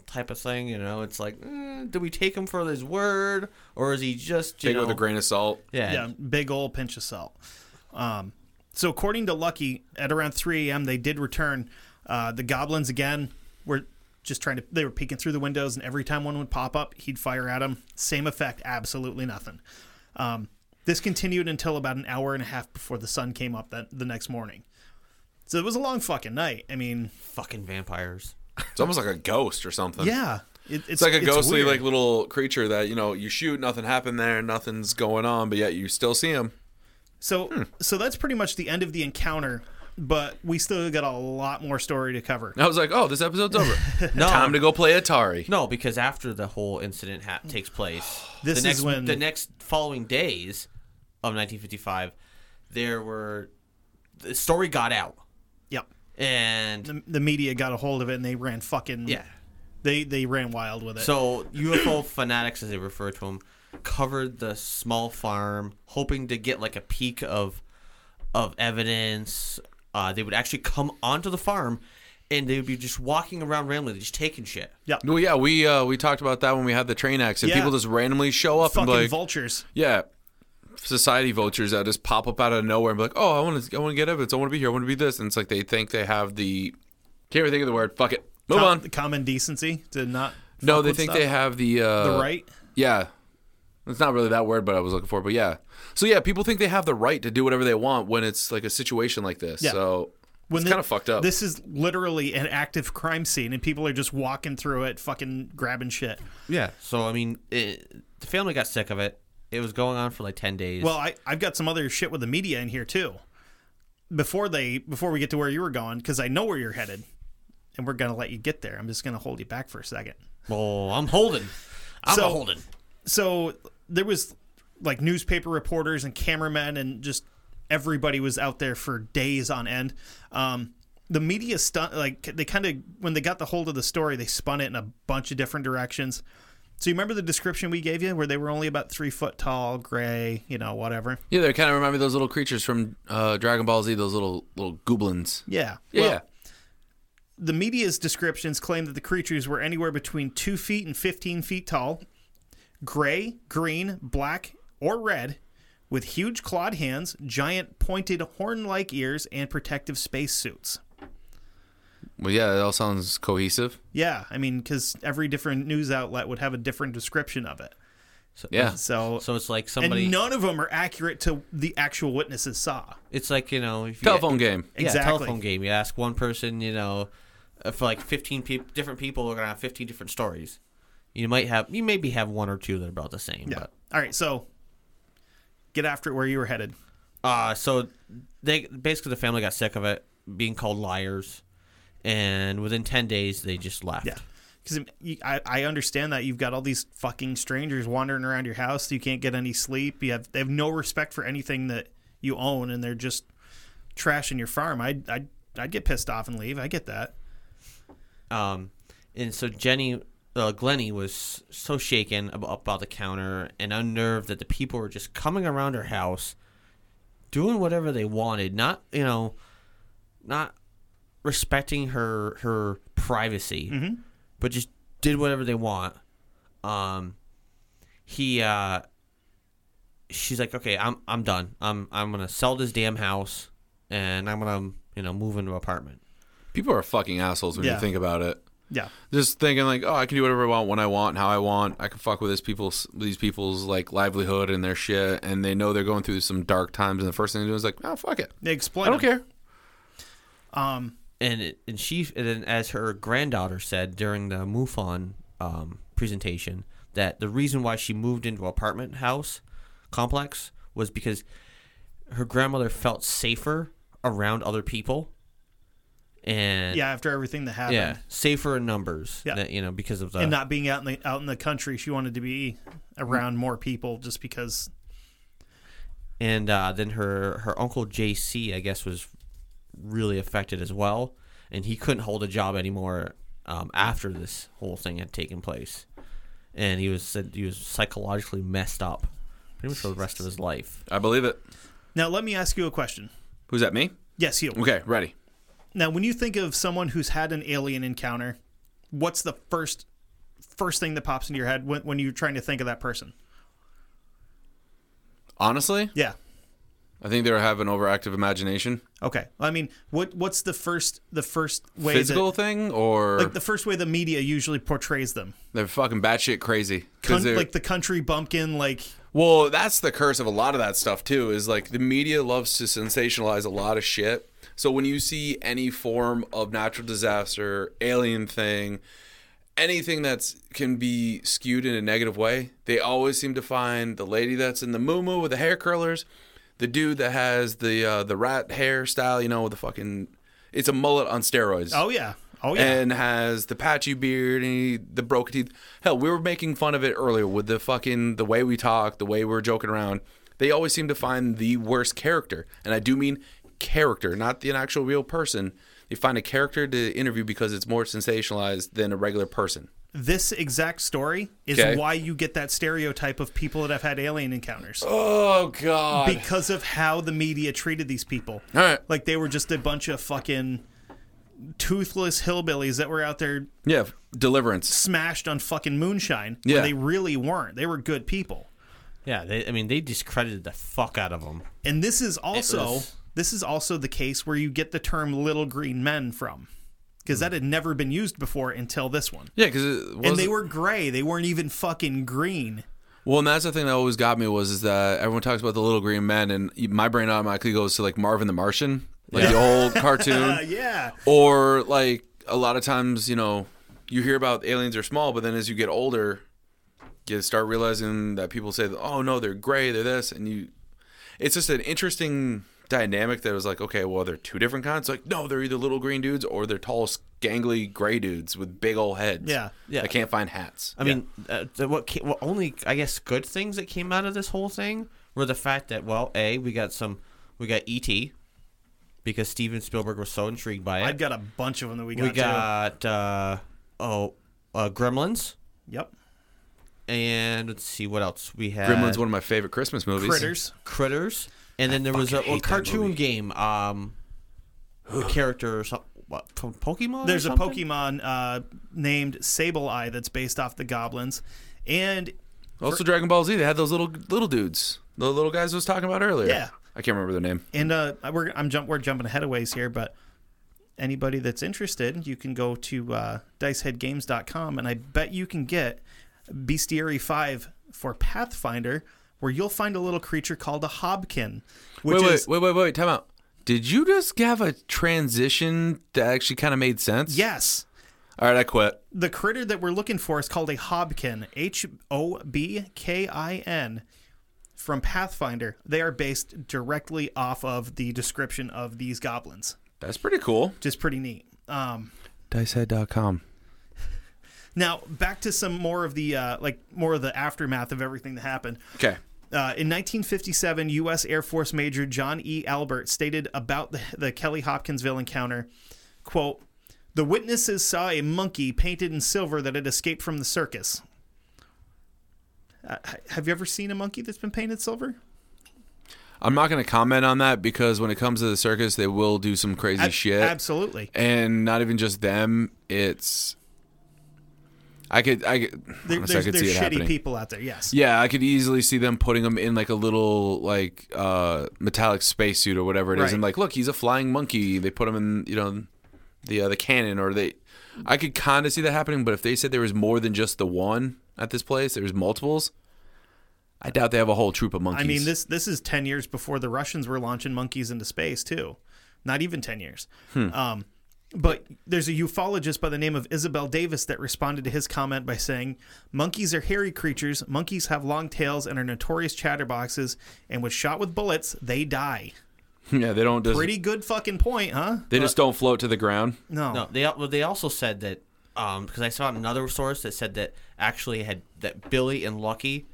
type of thing you know? It's like eh, do we take him for his word or is he just you Take it know with a grain of salt. yeah, yeah, big old pinch of salt. Um, so according to Lucky, at around 3 a.m., they did return. Uh, the goblins again were just trying to. They were peeking through the windows, and every time one would pop up, he'd fire at them. Same effect, absolutely nothing. Um, this continued until about an hour and a half before the sun came up that the next morning. So it was a long fucking night. I mean, fucking vampires It's almost like a ghost or something. yeah, it, it's, It's like a ghostly, weird. like little creature that you know you shoot, nothing happened there, nothing's going on, but yet you still see him. So Hmm. so that's pretty much the end of the encounter. But we still got a lot more story to cover. I was like, oh, this episode's over. no Time to go play Atari. no because after the whole incident ha- takes place This the is next, when- the next following days of 1955 there were the story got out Yep. and the, the media got a hold of it and they ran fucking yeah they they ran wild with it So UFO fanatics, as they refer to them, covered the small farm, hoping to get like a peek of of evidence. Uh, they would actually come onto the farm, and they would be just walking around randomly, just taking shit. Yeah. Well, yeah, we uh, we talked about that when we had the train accident. Yeah. People just randomly show up fucking and be like, vultures yeah, society vultures that just pop up out of nowhere and be like, oh, I want to, I want to get evidence. I want to be here. I want to be this. And it's like they think they have the, can't even think of the word. Fuck it. Move Com- on. common decency to not No, they think stuff. they have the uh, the right Yeah. It's not really that word, but I was looking for. But yeah. So yeah, people think they have the right to do whatever they want when it's like a situation like this. Yeah. So when it's kind of fucked up. this is literally an active crime scene and people are just walking through it fucking grabbing shit Yeah. So I mean, it, the family got sick of it. It was going on for like ten days. well I, i've got some other shit with the media in here too before they before we get to where you were going because i know where you're headed and we're gonna let you get there i'm just gonna hold you back for a second well, I'm holding. I'm So- holding. so there was like newspaper reporters and cameramen and just everybody was out there for days on end um, the media stunt like they kind of when they got the hold of the story they spun it in a bunch of different directions so you remember the description we gave you where they were only about three foot tall gray you know whatever yeah, they kind of remind me of those little creatures from uh, Dragon Ball Z, those little little goblins. yeah Yeah. Well, yeah. the media's descriptions claim that the creatures were anywhere between two feet and 15 feet tall, gray, green, black, or red, with huge clawed hands, giant pointed horn like ears, and protective spacesuits. Well, yeah, it all sounds cohesive. Yeah, I mean, because every different news outlet would have a different description of it. So, Yeah. So, So it's like somebody. and none of them are accurate to the actual witnesses saw. it's like you know, if you, Telephone game. Yeah, Exactly. telephone game. You ask one person, you know, for like fifteen peop different people are gonna have fifteen different stories. You might have, you maybe have one or two that are about the same. Yeah. But, All right, so get after it where you were headed. uh, so they basically the family got sick of it being called liars, and within ten days they just left. Yeah. Because I, I understand that you've got all these fucking strangers wandering around your house. You can't get any sleep. You have they have no respect for anything that you own, and they're just trashing your farm. I'd I'd, I'd get pissed off and leave. I get that. Um, and so Jenny, uh, Glennie was so shaken about, about the counter and unnerved that the people were just coming around her house, doing whatever they wanted, not you know, not respecting her her privacy, but just did whatever they want. Um, he uh, she's like, okay, I'm I'm done. I'm I'm gonna sell this damn house, and I'm gonna you know move into an apartment. People are fucking assholes when Yeah. you think about it. Yeah. Just thinking like, oh, I can do whatever I want when I want, how I want. I can fuck with this people's these people's like livelihood and their shit, and they know they're going through some dark times. And the first thing they do is like, oh, fuck it, They exploit. I don't them. care. Um. and it, and she and then as her granddaughter said during the MUFON um, presentation that the reason why she moved into an apartment house complex was because her grandmother felt safer around other people and Yeah. After everything that happened. yeah safer in numbers Yeah. that, you know because of the and not being out in the out in the country. She wanted to be around more people just because. and uh, then her her uncle JC I guess was really affected as well, and he couldn't hold a job anymore um, after this whole thing had taken place, and he was said he was psychologically messed up pretty much for the rest of his life. I believe it. Now let me ask you a question. Who's that? Me? Yes, you. Okay, ready. Now, when you think of someone who's had an alien encounter, what's the first first thing that pops into your head when, when you're trying to think of that person? Honestly, Yeah. I think they have an overactive imagination. Okay. I mean, what what's the first the first way Physical that, thing, or like the first way the media usually portrays them? they're fucking batshit crazy. Con- they're- like the country bumpkin, like Well, that's the curse of a lot of that stuff too. Is like the media loves to sensationalize a lot of shit. So when you see any form of natural disaster, alien thing, anything that's can be skewed in a negative way, they always seem to find the lady that's in the moo with the hair curlers, the dude that has the uh, the rat hairstyle, you know, with the fucking it's a mullet on steroids oh yeah, oh yeah, and has the patchy beard and he, the broken teeth. Hell, we were making fun of it earlier with the fucking the way we talk, the way we are joking around. They always seem to find the worst character, and I do mean character, not the actual real person. They find a character to interview because it's more sensationalized than a regular person. this exact story is Okay. why you get that stereotype of people that have had alien encounters Oh God! because of how the media treated these people. All right, Like they were just a bunch of fucking toothless hillbillies that were out there yeah, deliverance. smashed on fucking moonshine. Yeah. When they really weren't. They were good people. Yeah, they, I mean they discredited the fuck out of them. And this is also was- this is also the case where you get the term little green men from. Because that had never been used before until this one. Yeah, because it And they were gray. They weren't even fucking green. Well, and that's the thing that always got me was is that everyone talks about the little green men, and my brain automatically goes to like Marvin the Martian, like the old cartoon. Yeah. Or like a lot of times, you know, you hear about aliens are small, but then as you get older, you start realizing that people say, "Oh no, they're gray, they're this," and you. It's just an interesting dynamic that was like, okay, well, they're two different kinds. Like, no, they're either little green dudes or they're tall, gangly gray dudes with big old heads. Yeah. Yeah. I can't find hats. I mean, uh, the, what, ca- what only I guess good things that came out of this whole thing were the fact that well, a we got some, we got ET because Steven Spielberg was so intrigued by it. I've got a bunch of them that we got. we too. got uh, oh uh, Gremlins, Yep. and let's see what else we had. Gremlins, one of my favorite Christmas movies. Critters. Critters, and then there was a, a cartoon game. Um, a character or something. What from Pokemon? or There's a? Pokemon uh, named Sableye that's based off the goblins. And Also, Dragon Ball Z. They had those little little dudes, the little guys I was talking about earlier. Yeah. I can't remember their name. And uh, we're I'm jump we're jumping ahead of ways here, but anybody that's interested, you can go to uh, diceheadgames.com and I bet you can get Bestiary 5 for Pathfinder, where you'll find a little creature called a Hobkin. Which Wait, wait, is, wait, wait, wait. Time out. Did you just have a transition that actually kind of made sense? yes, All right, I quit. the critter that we're looking for is called a Hobkin, H O B K I N, from Pathfinder. They are based directly off of the description of these goblins, That's pretty cool. which is pretty neat. Um, Dicehead.com. now back to some more of the uh, like more of the aftermath of everything that happened. Okay. Uh, in 1957, U.S. Air Force Major John E. Albert stated about the, the Kelly Hopkinsville encounter, quote, the witnesses saw a monkey painted in silver that had escaped from the circus. Uh, have you ever seen a monkey that's been painted silver? I'm not going to comment on that because when it comes to the circus, they will do some crazy Ab- shit. Absolutely. and not even just them. It's I could I could, There, honestly, I there's could there's see it shitty happening. people out there, yes. Yeah, I could easily see them putting him in like a little like uh metallic spacesuit or whatever it is, Right. and like, look, he's a flying monkey. They put him in, you know, the uh, the cannon, or they. I could kind of see that happening, but if they said there was more than just the one at this place, There's multiples. I doubt they have a whole troop of monkeys. I mean, this this is ten years before the Russians were launching monkeys into space too. Not even ten years. Um, but there's a ufologist by the name of Isabel Davis that responded to his comment by saying, "Monkeys are hairy creatures. Monkeys have long tails and are notorious chatterboxes. And when shot with bullets, they die." yeah, they don't just Pretty good fucking point, huh? they just don't float to the ground. No. No, they well, they also said that um because I saw another source that said that actually had that Billy and Lucky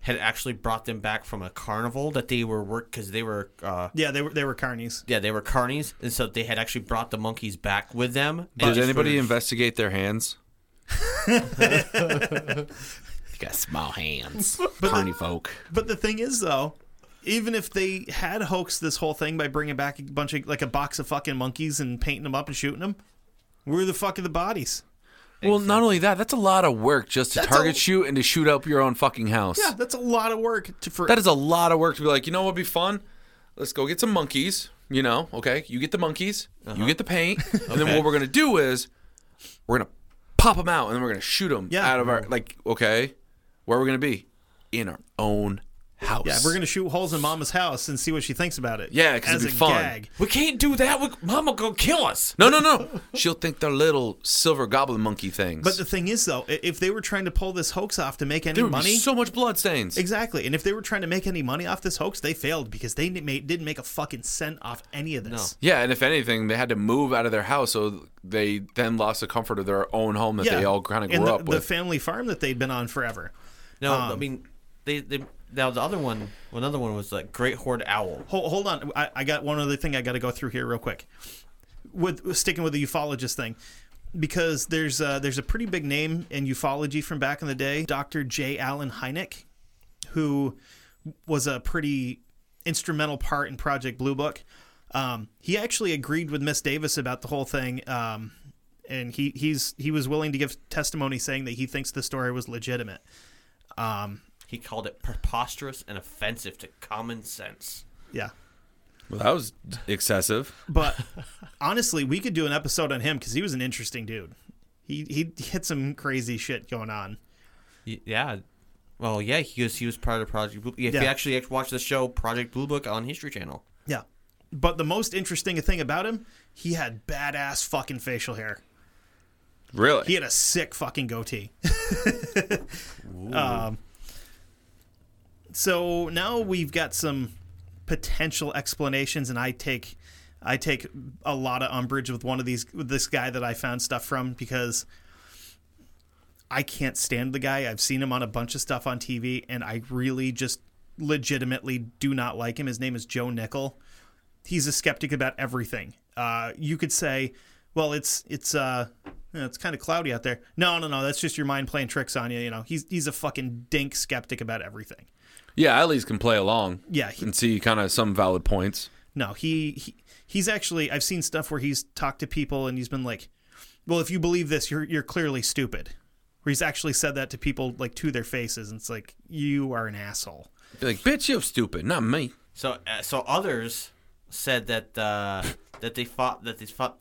had actually brought them back from a carnival that they were work because they were uh Yeah, they were they were carnies. yeah they were carnies and so they had actually brought the monkeys back with them. Did just anybody for- investigate their hands? you got small hands. Carny folk. But the thing is, though, even if they had hoaxed this whole thing by bringing back a bunch of like a box of fucking monkeys and painting them up and shooting them, where the fuck are the bodies? Well, not only that, that's a lot of work just to That's target a- shoot and to shoot up your own fucking house. Yeah, that's a lot of work to, for. That is a lot of work to be like, you know what would be fun? Let's go get some monkeys. You know, okay, you get the monkeys, you uh-huh. get the paint, and then what we're gonna do is we're gonna pop them out and then we're gonna shoot them Yeah. out of our mm-hmm. like. Okay, where are we gonna be? In our own house. yeah, we're gonna shoot holes in Mama's house and see what she thinks about it. Yeah, 'cause as it'd be a fun. gag. We can't do that. We, Mama gonna kill us. No, no, no. She'll think they're little silver goblin monkey things. But the thing is, though, if they were trying to pull this hoax off to make any there would money, be so much blood stains. exactly, and if they were trying to make any money off this hoax, they failed because they didn't make, a fucking cent off any of this. Yeah, and if anything, they had to move out of their house, so they then lost the comfort of their own home that they all kind of grew and the, up the family farm that they'd been on forever. No, Um, I mean they they now the other one another one was like Great Horned Owl. Hold, hold on, I, I got one other thing I got to go through here real quick. With sticking with the ufologist thing, because there's uh, there's a pretty big name in ufology from back in the day, Dr. J. Allen Hynek, who was a pretty instrumental part in Project Blue Book. Um, he actually agreed with Miss Davis about the whole thing, um, and he he's he was willing to give testimony saying that he thinks the story was legitimate. Um, He called it preposterous and offensive to common sense. yeah. well, that was excessive. But honestly, we could do an episode on him because he was an interesting dude. He he hit some crazy shit going on. Yeah. Well, yeah, he was he was part of Project Blue. If you actually watch the show Project Blue Book on History Channel, Yeah. But the most interesting thing about him, he had badass fucking facial hair. Really? He had a sick fucking goatee. um, so now we've got some potential explanations, and I take I take a lot of umbrage with one of these with this guy that I found stuff from because I can't stand the guy. I've seen him on a bunch of stuff on TV, and I really just legitimately do not like him. His name is Joe Nickell. He's a skeptic about everything. Uh, you could say, well, it's it's uh, it's kind of cloudy out there. No, no, no. That's just your mind playing tricks on you. You know, he's he's a fucking dink skeptic about everything. Yeah, at least can play along. Yeah, he- and see kind of some valid points. No, he, he he's actually I've seen stuff where he's talked to people and he's been like, "Well, if you believe this, you're you're clearly stupid." Where he's actually said that to people like to their faces, and it's like you are an asshole. Be like, bitch, you're stupid, not me. so uh, so others, said that uh, that they fought that they fought.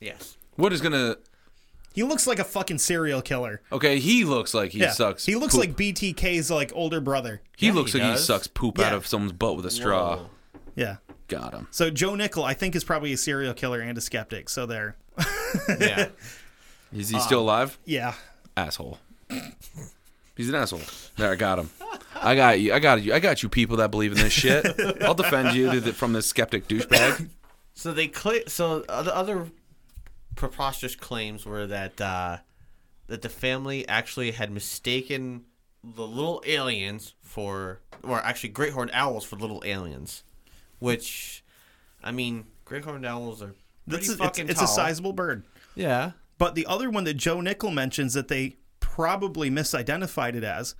Yes. What is gonna? He looks like a fucking serial killer. Okay, he looks like he yeah. sucks. He looks poop. like BTK's like older brother. he Yeah, looks he like he does. sucks poop out Yeah. of someone's butt with a straw. Whoa. Yeah. Got him. So Joe Nickell, I think, is probably a serial killer and a skeptic. So there. Yeah. Is he still uh, alive? Yeah. Asshole. He's an asshole. There, I got him. I got you. I got you. I got you. People that believe in this shit. I'll defend you to the- from this skeptic douchebag. So they cl- so the other preposterous claims were that uh, that the family actually had mistaken the little aliens for, or actually great horned owls for little aliens, which, I mean, great horned owls are pretty a, it's, fucking it's a sizable bird. Yeah. But the other one that Joe Nickell mentions that they probably misidentified it as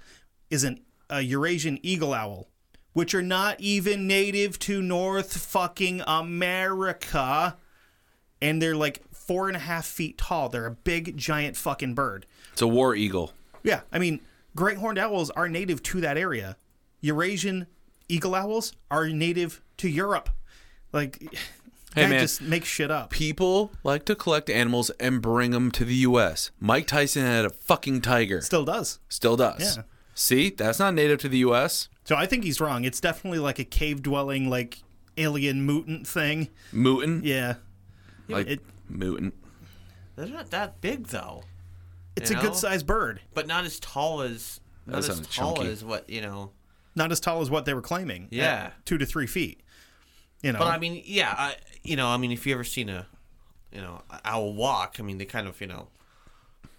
is an a Eurasian eagle owl, which are not even native to North fucking America, and they're like four and a half feet tall. They're a big giant fucking bird. It's a war eagle. Yeah, I mean, great horned owls are native to that area. Eurasian eagle owls are native to Europe. Like, Hey, man. just make shit up. People like to collect animals and bring them to the U.S. Mike Tyson had a fucking tiger. Still does. Still does. Yeah. See, that's not native to the U.S. So I think he's wrong. It's definitely like a cave dwelling, like alien mutant thing. Mutant. Yeah, Like it- mutant. They're not that big though, it's You a know? good sized bird. but not as tall as not That as sounds tall chunky. as what you know. Not as tall as what they were claiming. Yeah. two to three feet. You know, But I mean, yeah, I, you know, I mean, if you ever seen a, you know, owl walk, I mean, they kind of, you know,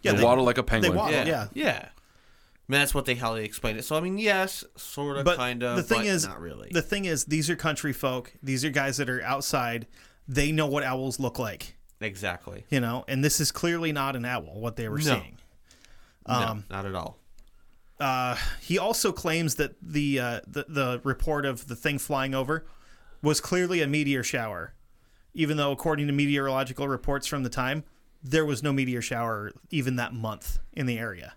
yeah, They they- waddle like a penguin. waddle. Yeah, yeah. yeah. I mean, that's what they how they explain it. So I mean, yes, sort of, But kind of. the thing but is, not really. the thing is, these are country folk. These are guys that are outside. They know what owls look like. Exactly. You know, and this is clearly not an owl. What they were No. seeing. Um, no, not at all. He also claims that the, uh, the the report of the thing flying over was clearly a meteor shower, even though according to meteorological reports from the time, there was no meteor shower even that month in the area.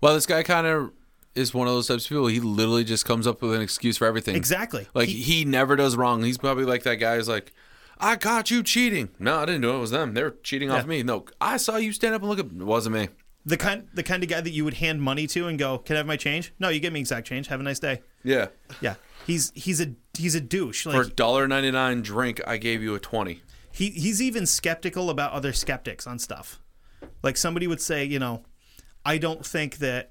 Well, this guy kind of is one of those types of people. He literally just comes up with an excuse for everything. Exactly. Like He- he, never does wrong. He's probably like that guy who's like, I caught you cheating. No, I didn't do it. It was them. They were cheating off me. No, I saw you stand up and look at. It wasn't me. The kind the kind of guy that you would hand money to and go, "Can I have my change?" No, you give me exact change. Have a nice day. Yeah. Yeah. He's he's a he's a douche. For a dollar ninety nine drink, I gave you a twenty. he he's even skeptical about other skeptics on stuff. Like somebody would say, you know, I don't think that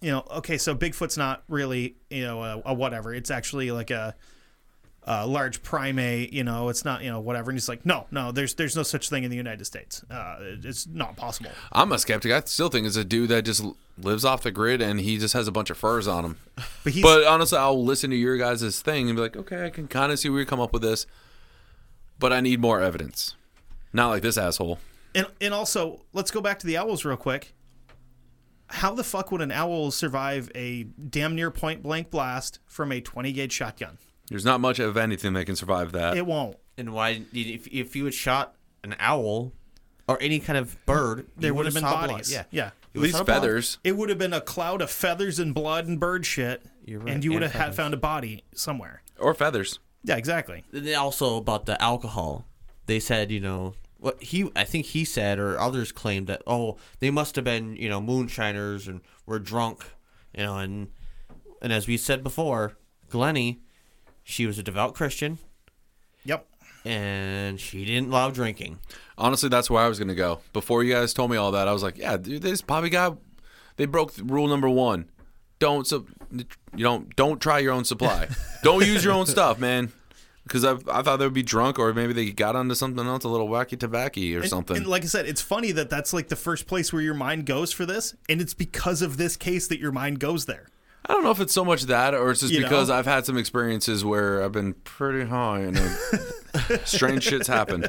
you know, okay, so Bigfoot's not really, you know, a, a whatever. It's actually like a, a large primate, you know, it's not, you know, whatever. And he's like, no, no, there's there's no such thing in the United States. Uh, it's not possible. I'm a skeptic. I still think it's a dude that just lives off the grid and he just has a bunch of furs on him. But he's But honestly, I'll listen to your guys' thing and be like, okay, I can kind of see where you come up with this, but I need more evidence. Not like this asshole. And and also, let's go back to the owls real quick. How the fuck would an owl survive a damn near point blank blast from a 20 gauge shotgun? There's not much of anything that can survive that. It won't. And why, if if you had shot an owl or any kind of bird, There would have been saw blood. bodies. Yeah, yeah. At least feathers. It would have been a cloud of feathers and blood and bird shit, You're right, and you would and have feathers. found a body somewhere. Or feathers. Yeah, exactly. And then also about the alcohol, they said you know what he I think he said or others claimed that oh they must have been you know moonshiners and were drunk you know and and as we said before, Glennie, she was a devout Christian Yep. and she didn't love drinking. Honestly, that's where I was gonna go. Before you guys told me all that, I was like, yeah, dude, this probably got. They broke the rule number one. Don't sup- you don't don't try your own supply. don't use your own stuff, man. Because I I thought they would be drunk, or maybe they got onto something else, a little wacky tobacco or And- something. And like I said, it's funny that that's like the first place where your mind goes for this, and it's because of this case that your mind goes there. I don't know if it's so much that, or it's just You because know? I've had some experiences where I've been pretty high and strange shit's happened.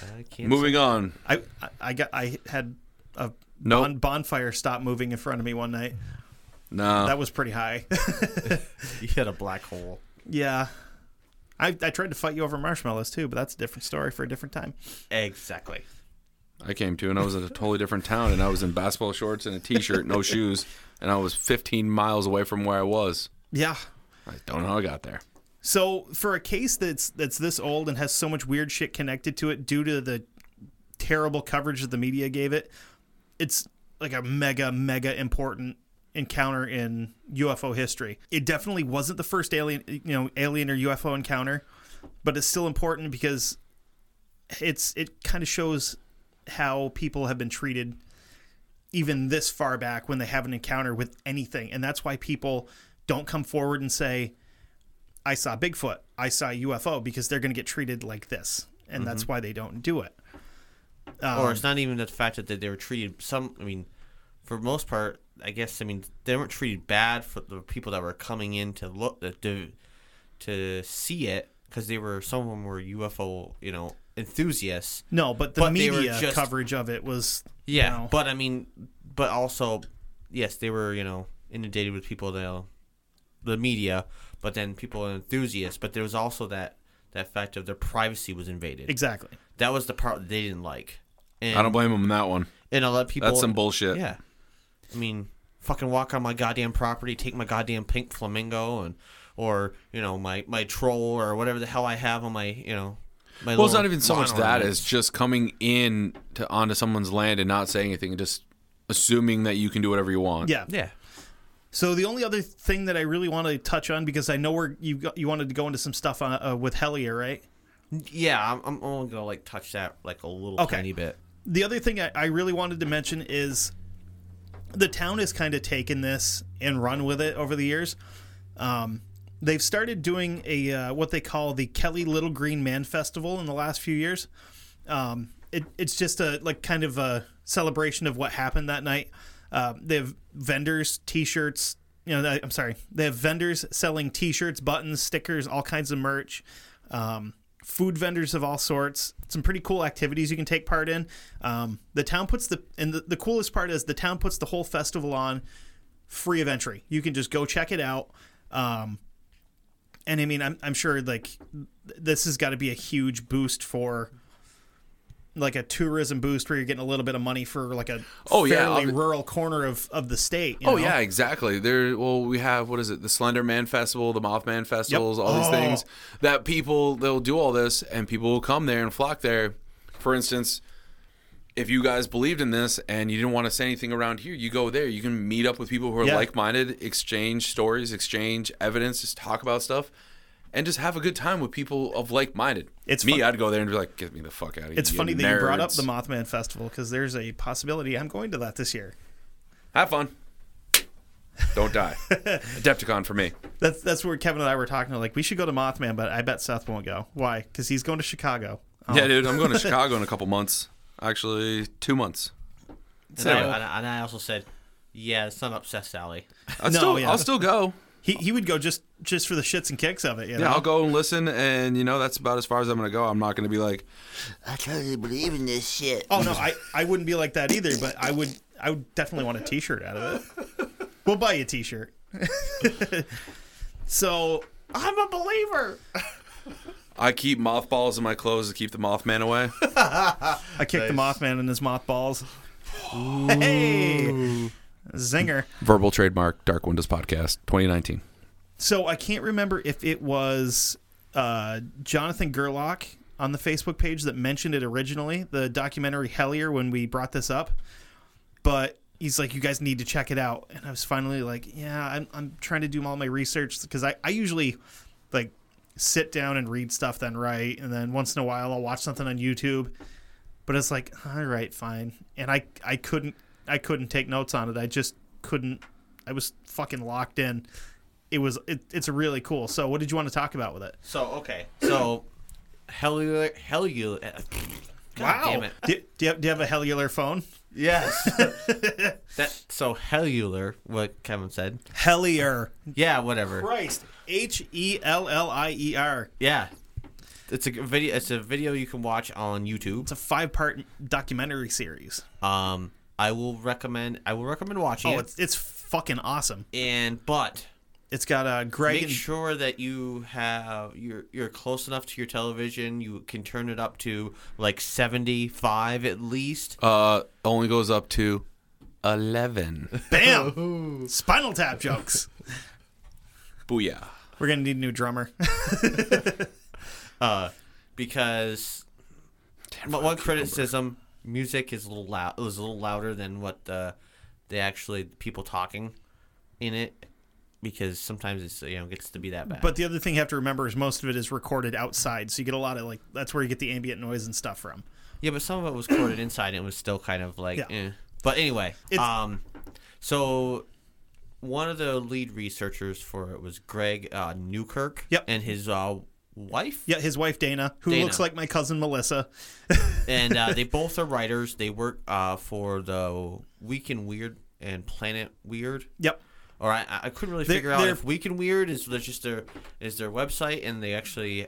I can't Moving on. I I- I got I had a Nope. bon- bonfire stop moving in front of me one night. No. That was pretty high. you hit a black hole. yeah. I, I tried to fight you over marshmallows too, but that's a different story for a different time. Exactly. I came to, and I was in a totally different town, and I was in basketball shorts and a t-shirt, no shoes, and I was 15 miles away from where I was. Yeah. I don't know how I got there. So for a case that's that's this old and has so much weird shit connected to it due to the terrible coverage that the media gave it, it's like a mega mega important encounter in UFO history. It definitely wasn't the first alien, you know, alien or UFO encounter, but it's still important because it's it kind of shows how people have been treated even this far back when they have an encounter with anything. And that's why people don't come forward and say, I saw Bigfoot, I saw UFO, because they're going to get treated like this. And that's mm-hmm. why they don't do it. or um, it's not even the fact that they, they were treated some i mean for most part i guess i mean they weren't treated bad for the people that were coming in to look to to see it because they were some of them were ufo you know enthusiasts No, but the But media just- coverage of it was, you yeah know, but i mean but also yes they were you know inundated with people that the media but then people enthusiasts but there was also that that fact of their privacy was invaded exactly. that was the part that they didn't like and, I don't blame them on that one. and a lot of people That's some bullshit. Yeah. I mean, fucking walk on my goddamn property, take my goddamn pink flamingo and or, you know, my my troll or whatever the hell I have on my, you know, my Well, it's not even so much that ornament. as just coming in to onto someone's land and not saying anything and just assuming that you can do whatever you want. Yeah. Yeah. So the only other thing that I really want to touch on because I know where you got, you wanted to go into some stuff on, uh, with Hellier, right? Yeah, I'm, I'm only going to like touch that like a little Okay. tiny bit. the other thing I, I really wanted to mention is the town has kind of taken this and run with it over the years. Um, they've started doing a uh, what they call the Kelly Little Green Man Festival in the last few years. Um, it, it's just a like kind of a celebration of what happened that night. Uh, they have vendors, T-shirts. You know, I'm sorry, they have vendors selling T-shirts, buttons, stickers, all kinds of merch. Um, food vendors of all sorts. Some pretty cool activities you can take part in. Um, the town puts the and the, the coolest part is the town puts the whole festival on free of entry. You can just go check it out. Um, and I mean, I'm I'm sure like this has got to be a huge boost for like a tourism boost where you're getting a little bit of money for like a Oh, yeah, fairly be- rural corner of, of the state. you Oh know? yeah, exactly. There, well, we have what is it? The Slender Man Festival, the Mothman Festivals, all these Oh. things that people they'll do all this, and people will come there and flock there. For instance, if you guys believed in this and you didn't want to say anything around here, you go there. You can meet up with people who are Yeah. like-minded, exchange stories, exchange evidence, just talk about stuff, and just have a good time with people of like-minded. It's me. fun- I'd go there and be like, "Get me the fuck out of here!" It's funny that you brought up the Mothman Festival because there's a possibility I'm going to that this year. Have fun. Don't die. Adepticon for me. That's that's where Kevin and I were talking. Like we should go to Mothman, but I bet Seth won't go. Why? Because he's going to Chicago. Oh, Yeah, dude, I'm going to Chicago in a couple months. Actually, two months. And I, and I- and I also said, yeah, it's not up Seth Sally. I'll, No, still, yeah. I'll still go. He he would go just just for the shits and kicks of it. You know? Yeah, I'll go and listen, and you know that's about as far as I'm going to go. I'm not going to be like, I totally believe in this shit. Oh no, I I wouldn't be like that either. But I would I would definitely want a T-shirt out of it. We'll buy you a T-shirt. so I'm a believer. I keep mothballs in my clothes to keep the Mothman away. I kicked the Mothman in his mothballs. Hey, zinger. Verbal trademark, Dark Windows Podcast, 2019. So I can't remember if it was uh, Jonathan Gerlach on the Facebook page that mentioned it originally, the documentary Hellier, when we brought this up. But he's like, you guys need to check it out. And I was finally like, yeah, I'm, I'm trying to do all my research because I, I usually like sit down and read stuff, then write. And then once in a while, I'll watch something on YouTube. But it's like, all right, fine. And I, I couldn't, I couldn't take notes on it. I just couldn't. I was fucking locked in it was it, it's really cool. So what did you want to talk about with it? So, okay. So, Hellular. Hellular. Uh, God damn it. Do, do, you have, do you have a Hellular phone? Yes. that So, Hellular, what Kevin said. Hellier. Yeah, whatever. Christ. H E L L I E R. Yeah. It's a video. It's a video you can watch on YouTube. It's a five part documentary series. Um, I will recommend. I will recommend watching Oh, it. it's it's fucking awesome. And but It's got uh, Greg make and sure that you have you're you're close enough to your television. You can turn it up to like seventy five at least. Uh, only goes up to 11. Bam! Spinal Tap jokes. Booyah. We're gonna need a new drummer. uh, because but one criticism, music is a little loud. It was a little louder than what the the actually people talking in it, because sometimes it's you know gets to be that bad. but the other thing you have to remember is most of it is recorded outside, so you get a lot of like that's where you get the ambient noise and stuff from. yeah, but some of it was recorded inside and it was still kind of like. Yeah. Eh. But anyway, It's- um, so one of the lead researchers for it was Greg uh, Newkirk. Yep. And his uh, wife. Yeah, his wife Dana, who Dana. looks like my cousin Melissa. and uh, they both are writers. They work uh, for the Week in Weird and Planet Weird. Yep. Or I, I couldn't really They're- figure out if Week in Weird is just their is their website and they actually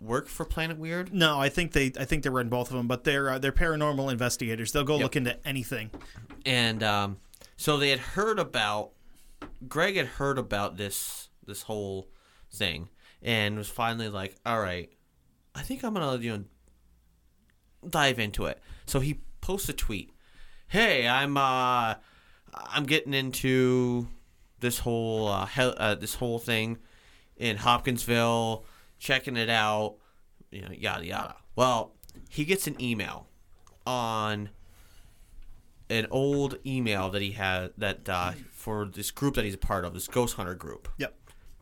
work for Planet Weird. No, I think they I think they run both of them, but they're uh, they're paranormal investigators. They'll go Yep. look into anything. And um, so they had heard about Greg had heard about this this whole thing and was finally like, all right, I think I'm gonna you know dive into it. So he posts a tweet. Hey, I'm uh I'm getting into this whole uh, hel- uh this whole thing in Hopkinsville, checking it out, you know, yada yada. Well, he gets an email on an old email that he had that uh, for this group that he's a part of, this ghost hunter group. Yep.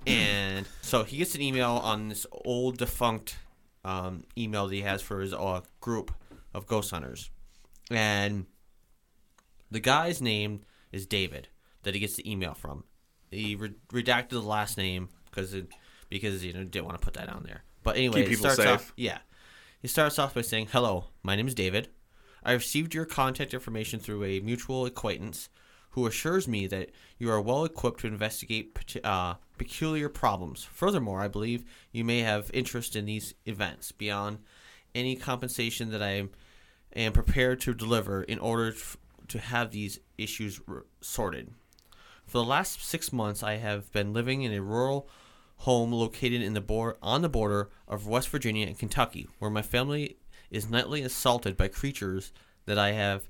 And so he gets an email on this old defunct um, email that he has for his uh, group of ghost hunters. And the guy's name is David that he gets the email from. He re- redacted the last name because it, because you know didn't want to put that on there. But anyway, Keep it people starts safe. off yeah. He starts off by saying, "Hello, my name is David. I received your contact information through a mutual acquaintance who assures me that you are well equipped to investigate uh, peculiar problems. Furthermore, I believe you may have interest in these events beyond any compensation that I am prepared to deliver in order to have these issues sorted. For the last six months, I have been living in a rural home located in the on the border of West Virginia and Kentucky, where my family is nightly assaulted by creatures that I have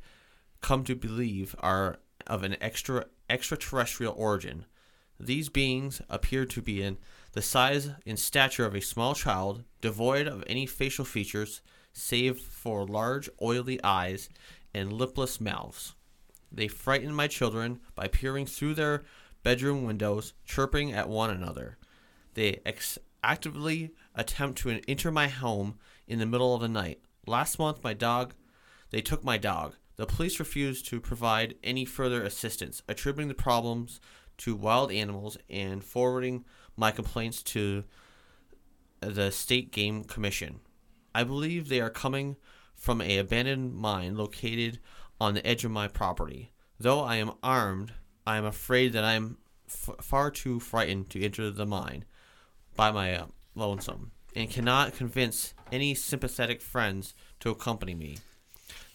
come to believe are of an extra extraterrestrial origin. These beings appear to be in the size and stature of a small child, devoid of any facial features save for large, oily eyes and lipless mouths. They frighten my children by peering through their bedroom windows, chirping at one another. They ex- actively attempt to enter my home in the middle of the night. Last month, my dog, they took my dog. The police refused to provide any further assistance, attributing the problems to wild animals and forwarding my complaints to the State Game Commission. I believe they are coming from a abandoned mine located on the edge of my property. Though I am armed, I am afraid that I am f- far too frightened to enter the mine by my uh, lonesome and cannot convince any sympathetic friends to accompany me.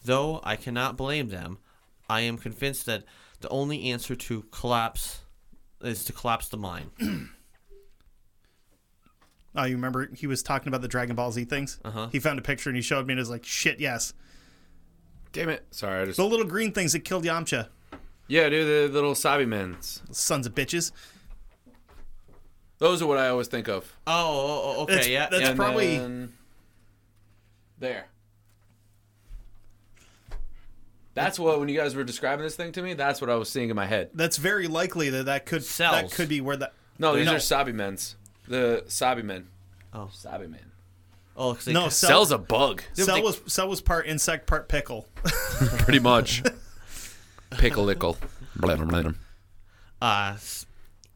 Though I cannot blame them, I am convinced that the only answer to collapse is to collapse the mine. Oh, you remember he was talking about the Dragon Ball Z things? Uh-huh. He found a picture and he showed me and it was like, shit, yes. Damn it. Sorry, I just. The little green things that killed Yamcha. Yeah, dude, the little Saibamens. Sons of bitches. Those are what I always think of. Oh, oh, oh, okay, That's- yeah, that's. And probably- then- there. That's what when you guys were describing this thing to me. That's what I was seeing in my head. That's very likely that that could that could be where that. No, these No. are Saibamens. The Saibamen. Oh. Saibamen. Oh, 'cause they No, ca- cell, Cell's a bug. cell they- was cell was part insect, part pickle. Pretty much. Pickle ickle. Blam, blam. uh, s-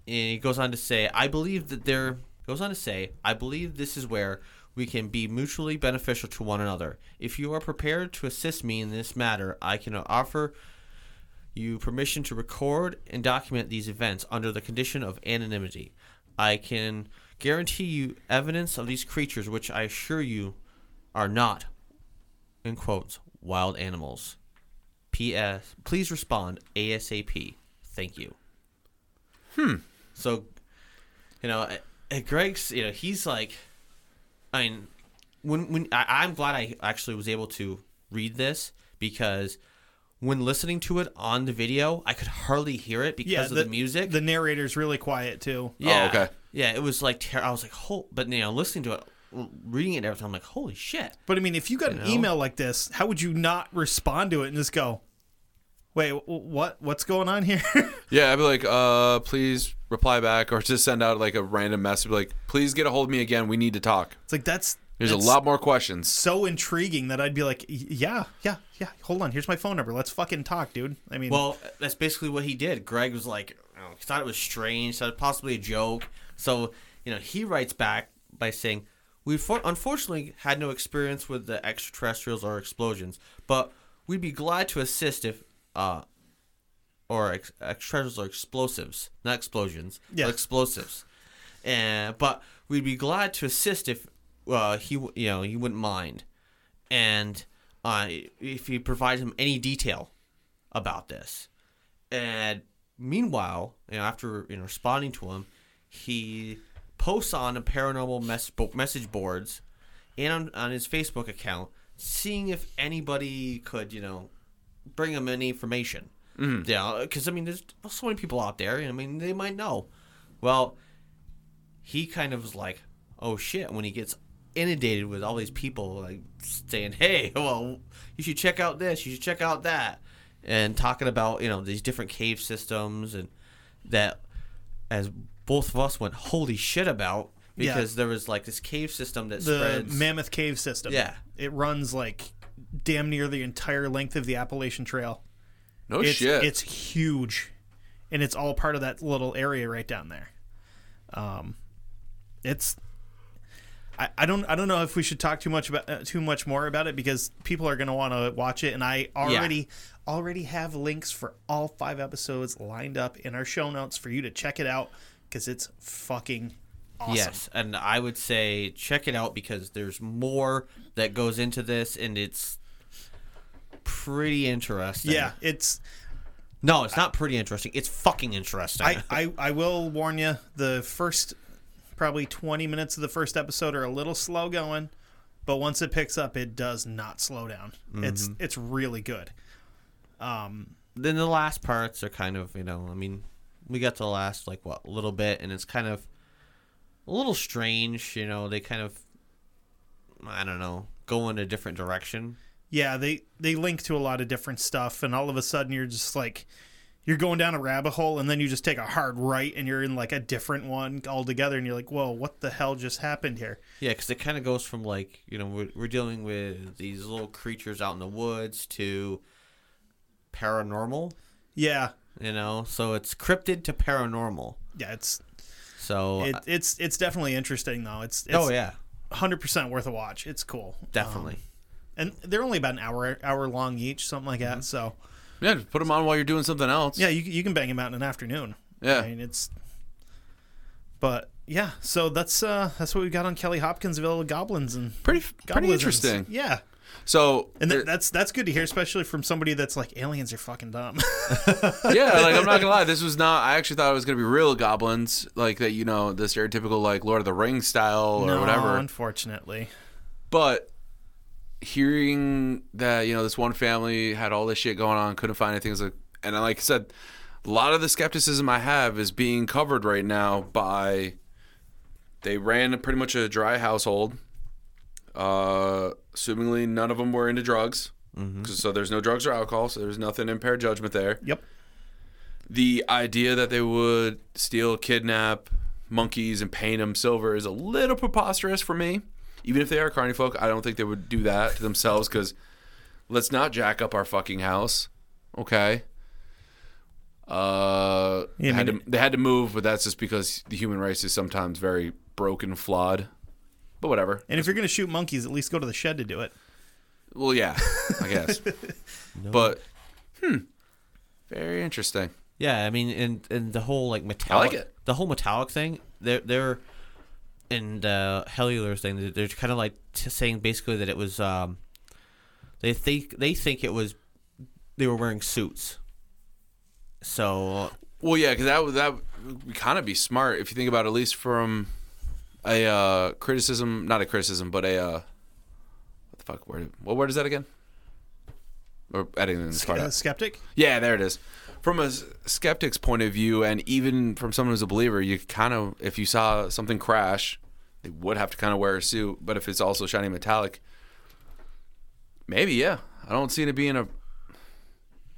and he goes on to say, I believe that there goes on to say, I believe this is where we can be mutually beneficial to one another. If you are prepared to assist me in this matter, I can offer you permission to record and document these events under the condition of anonymity. I can guarantee you evidence of these creatures, which I assure you are not, in quotes, wild animals. P.S. Please respond ASAP. Thank you. Hmm. So, you know, Greg's, you know, he's like, I mean, when when I, I'm glad I actually was able to read this because when listening to it on the video, I could hardly hear it because yeah, of the, music. The narrator's really quiet too. yeah. Oh, okay. Yeah, it was like ter- I was like, "Whole," but you know, listening to it, reading it, and everything, I'm like, "Holy shit!" But I mean, if you got You an know? email like this, how would you not respond to it and just go, "Wait, wh- what? What's going on here?" Yeah, I'd be like, uh, please reply back, or just send out like a random message, like, please get a hold of me again. We need to talk. it's like that's There's that's a lot more questions. so intriguing that I'd be like, "Yeah, yeah, yeah. Hold on, here's my phone number. Let's fucking talk, dude." I mean, Well, that's basically what he did. Greg was like, oh, he thought it was strange, thought it possibly a joke. So, you know, he writes back by saying, We for- unfortunately had no experience with the extraterrestrials or explosions, but we'd be glad to assist if, uh, or ex- extraterrestrials or explosives, not explosions, explosives. And but we'd be glad to assist if uh, he you know he wouldn't mind, and uh, if he provides him any detail about this. And meanwhile, you know, after you know responding to him, he posts on the paranormal mess- message boards and on, on his Facebook account, seeing if anybody could you know bring him any information. Mm-hmm. Yeah, because I mean, there's so many people out there. I mean, they might know. Well, he kind of was like, "Oh shit!" When he gets inundated with all these people like saying, "Hey, well, you should check out this. You should check out that," and talking about you know these different cave systems and that as both of us went holy shit about Yeah. because there was like this cave system that the spreads. Mammoth Cave system. Yeah. it runs like damn near the entire length of the Appalachian Trail. No it's, shit. It's huge, and it's all part of that little area right down there. Um, it's. I, I don't I don't know if we should talk too much about uh, too much more about it because people are going to want to watch it and I already already have links for all five episodes lined up in our show notes for you to check it out because it's fucking awesome. Yes, and I would say check it out because there's more that goes into this, and it's pretty interesting. Yeah, it's No, it's not pretty interesting. It's fucking interesting. I, I, I will warn you the first probably 20 minutes of the first episode are a little slow going but once it picks up it does not slow down it's it's really good Um, then the last parts are kind of, you know, I mean, we got to the last like what a little bit, and it's kind of a little strange. You know, they kind of, I don't know, go in a different direction. Yeah they they link to a lot of different stuff and all of a sudden you're just like you're going down a rabbit hole and then you just take a hard right and you're in like a different one altogether and you're like whoa what the hell just happened here Yeah, because it kind of goes from like you know we're, we're dealing with these little creatures out in the woods to paranormal. yeah You know, so it's cryptid to paranormal. yeah it's So it, uh, it's it's definitely interesting though it's, it's oh yeah, 100% worth a watch it's cool definitely. Um, and they're only about an hour hour long each, something like that. So yeah, just put them on while you're doing something else. yeah, you you can bang them out in an afternoon. Yeah. I mean it's. But yeah, so that's uh that's what we got on Kelly Hopkinsville Goblins and Pretty, pretty Goblisms. interesting. Yeah, So, and there- th- that's that's good to hear, especially from somebody that's like aliens are fucking dumb. yeah, like I'm not gonna lie, this was not. I actually thought it was gonna be real goblins, like that. You know, the stereotypical like Lord of the Rings style or no, whatever. unfortunately. But hearing that you know this one family had all this shit going on, couldn't find anything, like, and like I said, a lot of the skepticism I have is being covered right now by they ran pretty much a dry household. Uh, assumingly, none of them were into drugs. So there's no drugs or alcohol, so there's nothing impaired judgment there. Yep. The idea that they would steal, kidnap monkeys and paint them silver is a little preposterous for me. Even if they are carny folk, I don't think they would do that to themselves because let's not jack up our fucking house. Okay. Uh, Yeah, I they, had mean- to, they had to move, but that's just because the human race is sometimes very broken, flawed. But whatever. And if you're gonna shoot monkeys, at least go to the shed to do it. Well, yeah, I guess. But hmm, very interesting. Yeah, I mean, and and the whole like metallic, it. the whole metallic thing. They're they're and the Hellular thing. they're- They're kind of like t- saying basically that it was. um They think they think it was they were wearing suits. So Well, yeah, because that would that would kind of be smart if you think about it, at least from a uh, criticism, not a criticism, but a uh, what the fuck word? What word is that again? or editing this part Uh, skeptic. Yeah, there it is. From a skeptic's point of view, and even from someone who's a believer, you kind of, if you saw something crash, they would have to kind of wear a suit. But if it's also shiny metallic, maybe yeah. I don't see it being a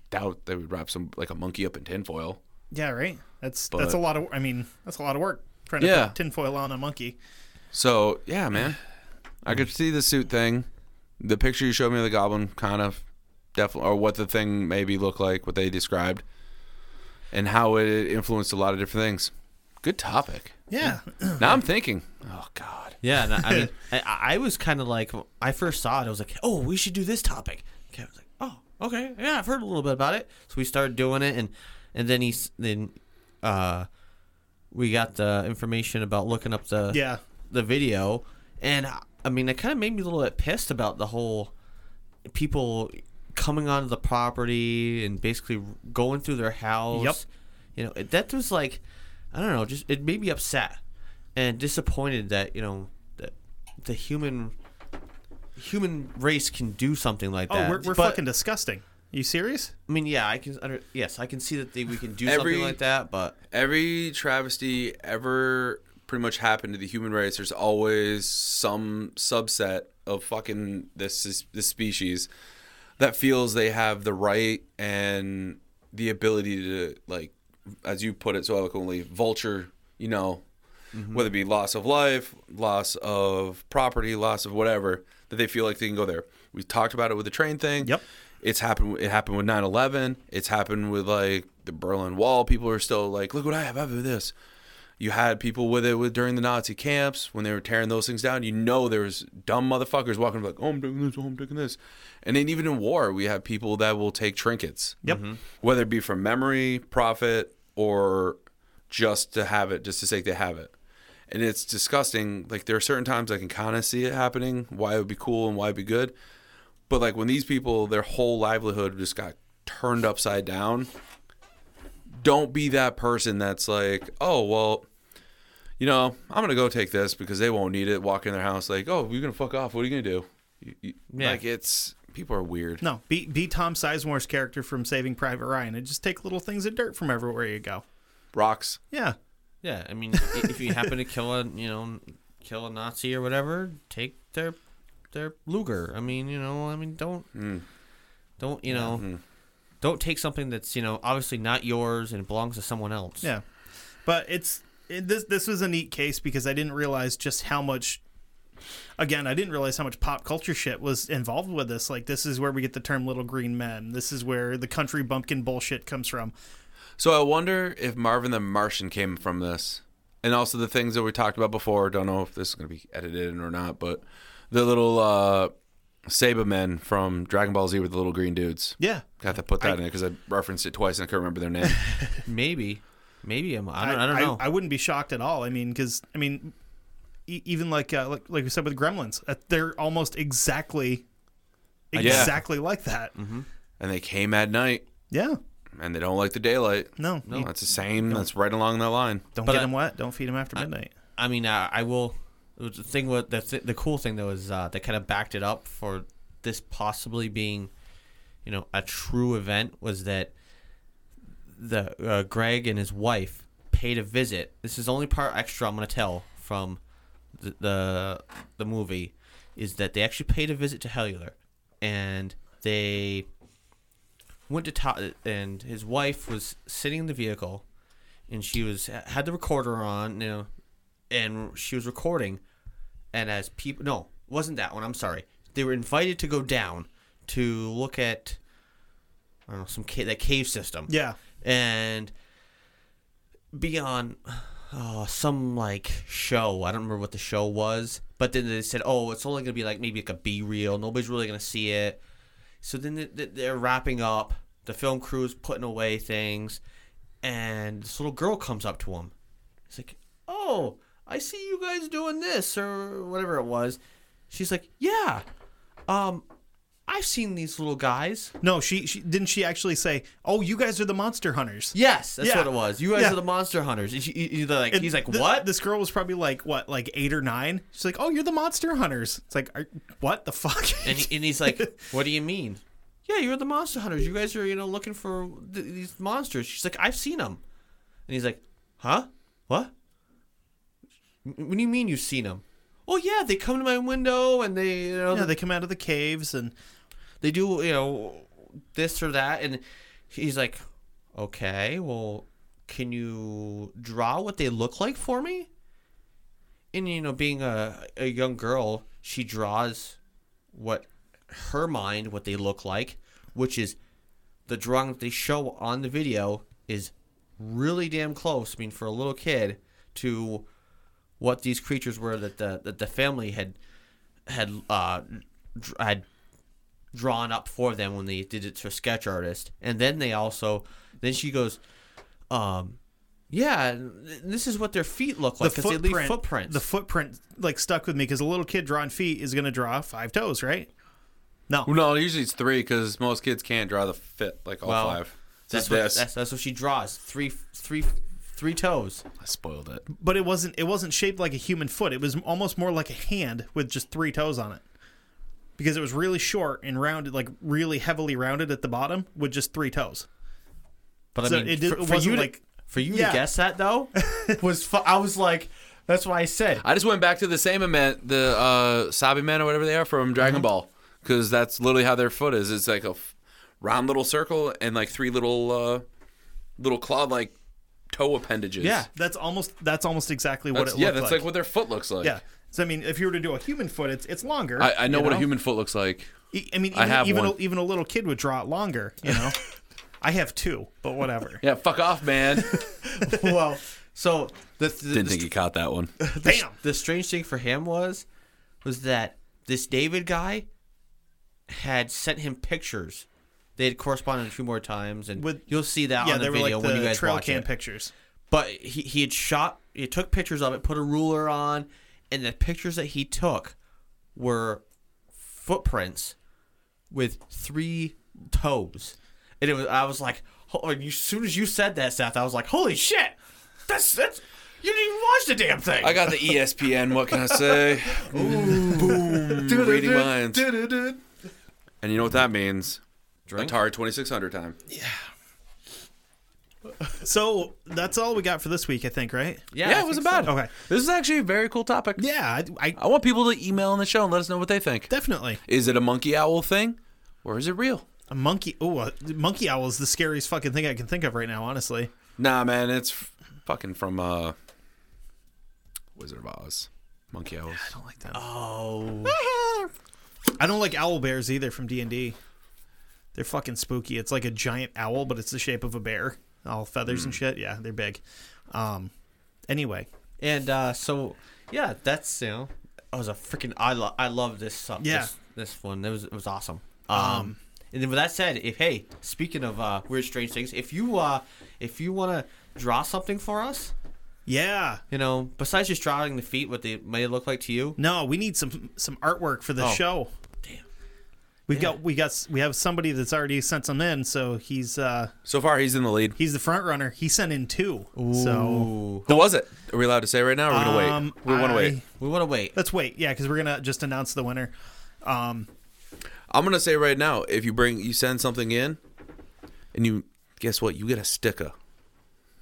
doubt they would wrap some like a monkey up in tinfoil. Yeah, right. That's But- that's a lot of. I mean, that's a lot of work trying to Yeah. put tinfoil on a monkey. So yeah, man, I could see the suit thing. The picture you showed me of the goblin, kind of definitely, or what the thing maybe looked like, what they described, and how it influenced a lot of different things. Good topic. Yeah. Now I'm thinking, oh god, Yeah, and I I mean, I, I was kind of like, I first saw it, I was like, oh, we should do this topic. Okay, I was like, oh, okay, yeah, I've heard a little bit about it. So we started doing it, and and then he's then, uh, we got the information about looking up the Yeah. the video, and I mean, it kind of made me a little bit pissed about the whole people coming onto the property and basically going through their house. Yep. You know, that was like, I don't know, just it made me upset and disappointed that you know that the human human race can do something like Oh, that. we're, we're But, fucking disgusting. You serious? I mean, yeah, I can. Under, yes, I can see that they, we can do Every- something like that, but every travesty ever pretty much happened to the human race. There's always some subset of fucking this this species that feels they have the right and the ability to like, as you put it so eloquently, vulture. You know, mm-hmm. whether it be loss of life, loss of property, loss of whatever, that they feel like they can go there. We talked about it with the train thing. Yep. It's happened. It happened with 9/11. It's happened with like the Berlin Wall. People are still like, "Look what I have! I have this." You had people with it with during the Nazi camps when they were tearing those things down. You know, there was dumb motherfuckers walking like, "Oh, I'm taking this. Oh, I'm taking this." And then even in war, we have people that will take trinkets. Yep. Mm-hmm. Whether it be from memory, profit, or just to have it, just to say they have it. And it's disgusting. Like there are certain times I can kind of see it happening, why it would be cool and why it'd be good. But like when these people, their whole livelihood just got turned upside down. Don't be that person that's like, oh well, you know, I'm gonna go take this because they won't need it. Walk in their house like, oh, you're gonna fuck off. What are you gonna do? You, you, Yeah. Like it's people are weird. No. Be be Tom Sizemore's character from Saving Private Ryan and just take little things of dirt from everywhere you go. Rocks. Yeah. yeah, I mean, if you happen to kill a you know kill a Nazi or whatever, take their their Luger. I mean, you know, I mean, don't hmm. don't you know. Hmm. Don't take something that's you know obviously not yours and belongs to someone else. Yeah, but it's it, this. This was a neat case because I didn't realize just how much. Again, I didn't realize how much pop culture shit was involved with this. Like, this is where we get the term "little green men." This is where the country bumpkin bullshit comes from. So I wonder if Marvin the Martian came from this, and also the things that we talked about before. Don't know if this is going to be edited in or not, but the little uh, Saibamen from Dragon Ball Z with the little green dudes. Yeah, Got to put that in it because I referenced it twice and I couldn't remember their name. Maybe, maybe I'm, I don't, I, don't know. I, wouldn't be shocked at all. I mean, because I mean, e- even like uh, like like we said with Gremlins, uh, they're almost exactly exactly like that. and they came at night, Yeah. and they don't like the daylight. No, No, that's the same. That's right along that line. don't But get I- them wet. Don't feed them after midnight. I mean, uh, I will. The thing with the th- the cool thing though is uh, they kind of backed it up for this possibly being, you know, a true event. Was that the uh, Greg and his wife paid a visit? This is the only part extra I'm gonna tell from the the, the movie is that they actually paid a visit to Hellular, and they went to top, and his wife was sitting in the vehicle, and she was had the recorder on, you know, and she was recording, and as people, no, wasn't that one. I'm sorry. They were invited to go down to look at, I don't know, some ca- that cave system Yeah. and be on oh, some like show. I don't remember what the show was, but then they said, "Oh, it's only gonna be like maybe like a B reel. Nobody's really gonna see it." So then they- they- they're wrapping up. The film crew's putting away things, and this little girl comes up to him. It's like, "Oh, I see you guys doing this or whatever it was." She's like, "Yeah, um, I've seen these little guys." No, she, she didn't. She actually say, "Oh, you guys are the monster hunters." Yes, that's Yeah. what it was. You guys Yeah. are the monster hunters. And she, he- he's like, And he's like, th- what? This girl was probably like what, like eight or nine. She's like, "Oh, you're the monster hunters." It's like, are, what the fuck? and, he, and he's like, what do you mean? yeah, you're the monster hunters. You guys are, you know, looking for th- these monsters. She's like, I've seen them. And he's like, huh? What? M- What do you mean you've seen them? Oh yeah, they come to my window and they, you know, Yeah, they come out of the caves and they do you know this or that and he's like okay well can you draw what they look like for me? And you know being a, a young girl she draws what her mind what they look like which is the drawing that they show on the video is really damn close i mean for a little kid to what these creatures were that the that the family had had uh had drawn up for them when they did it to a sketch artist and then they also then she goes um yeah this is what their feet look like the they leave footprint, footprints the footprint like stuck with me because a little kid drawing feet is going to draw five toes, right? No, No, usually it's three because most kids can't draw the fit like all Well, five. that's what, that's, that's what she draws three three three toes I spoiled it. but it wasn't. It wasn't shaped like a human foot. It was almost more like a hand with just three toes on it, because it was really short and rounded, like really heavily rounded at the bottom with just three toes. but i mean it did- for, it wasn't you like- to, for you Yeah. to guess that though was fu- i was like that's why i said I just went back to the same event, the uh, Saibamen or whatever they are from Dragon Ball, because that's literally how their foot is. It's like a f- round little circle and like three little uh, little claw like toe appendages. yeah That's almost. That's almost exactly what That's, it yeah, looked that's like. like what their foot looks like. yeah. So I mean, if you were to do a human foot, it's it's longer. I, I know you what a human foot looks like. E- I mean, I even, have even, one. A, even a little kid would draw it longer. You know, I have two, but whatever. Yeah, fuck off, man. well so the, the, Didn't the think he caught that one. Damn. the strange thing for him was was that this David guy had sent him pictures. They had corresponded a few more times, and With- you'll see that Yeah, on the video like when you the guys trail watch cam it. pictures. But he he had shot, he took pictures of it, put a ruler on, and the pictures that he took were footprints with three toes, and it was I was like, ho- as soon as you said that, Seth, I was like, holy shit, that's that's. You didn't even watch the damn thing. I got the ESPN. What can I say? Boom. Reading minds. And you know what that means? Drink? Atari 2600 time. So that's all we got for this week, I think, right? Yeah, Yeah, it wasn't think so. bad. Okay. This is actually a very cool topic. Yeah, I, I I want people to email in the show and let us know what they think. definitely Is it a monkey owl thing or is it real? a monkey. Oh, a monkey owl is the scariest fucking thing I can think of right now. Honestly, Nah, man, it's fucking from uh Wizard of Oz. Monkey owls. I don't like them. Oh, I don't like owl bears either from D and D. They're fucking spooky. It's like a giant owl, but it's the shape of a bear, all feathers and shit. Yeah, they're big. Um, anyway, and uh, so yeah, that's you know, I was a freaking I lo- I love this uh, Yeah. this, this one. It was it was awesome. Um, and then with that said, if hey, speaking of uh, weird strange things, if you uh, if you want to draw something for us, yeah. you know, besides just drawing the feet, what they may look like to you, No, we need some some artwork for the Oh. show. Damn. We've got we got we have somebody that's already sent some in, so he's uh So far, he's in the lead. he's the front runner. He sent in two. So Who was it? Are we allowed to say right now? Or are we gonna um, wait? We want to wait. we want to wait. Let's wait. Yeah, because we're gonna just announce the winner. Um, I'm gonna say right now, if you bring, you send something in, and you guess what, you get a sticker.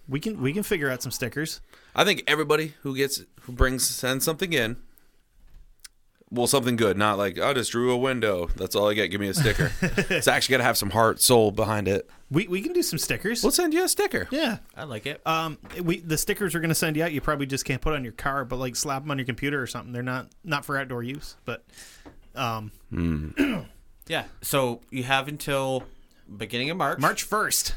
we can we can figure out some stickers. I think everybody who gets who brings sends something in. Well, something good, not like I just drew a window. That's all I get. Give me a sticker. it's actually got to have some heart, soul behind it. We we can do some stickers. We'll send you a sticker. yeah. I like it. Um, we the stickers we're gonna send you out. You probably just can't put on your car, but like slap them on your computer or something. They're not not for outdoor use, but um, yeah. So you have until beginning of March. March first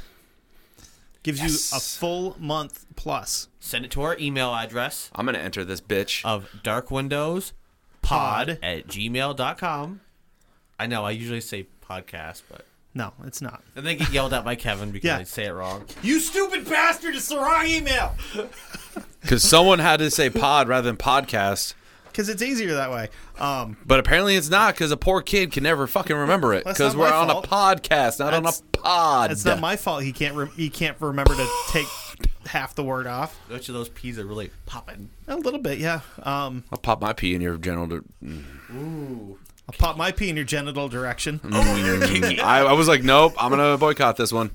gives you a full month plus. Send it to our email address I'm gonna enter this bitch. of darkwindowspod Pod. at gmail.com. I know, I usually say podcast, but No, it's not. and then get yelled at by Kevin because Yeah. I say it wrong. You stupid bastard! It's the wrong email. Because someone had to say pod rather than podcast. Because it's easier that way. Um, But apparently it's not because a poor kid can never fucking remember it. That's Because not we're my on fault. a podcast, not That's- on a pod. it's not my fault. He can't. Re- he can't remember to take half the word off. Which of those peas are really popping? A little bit, yeah. Um, I'll pop my pee in your general. Ooh. I'll pop my pee in your genital direction. I, I was like, nope, I'm gonna boycott this one.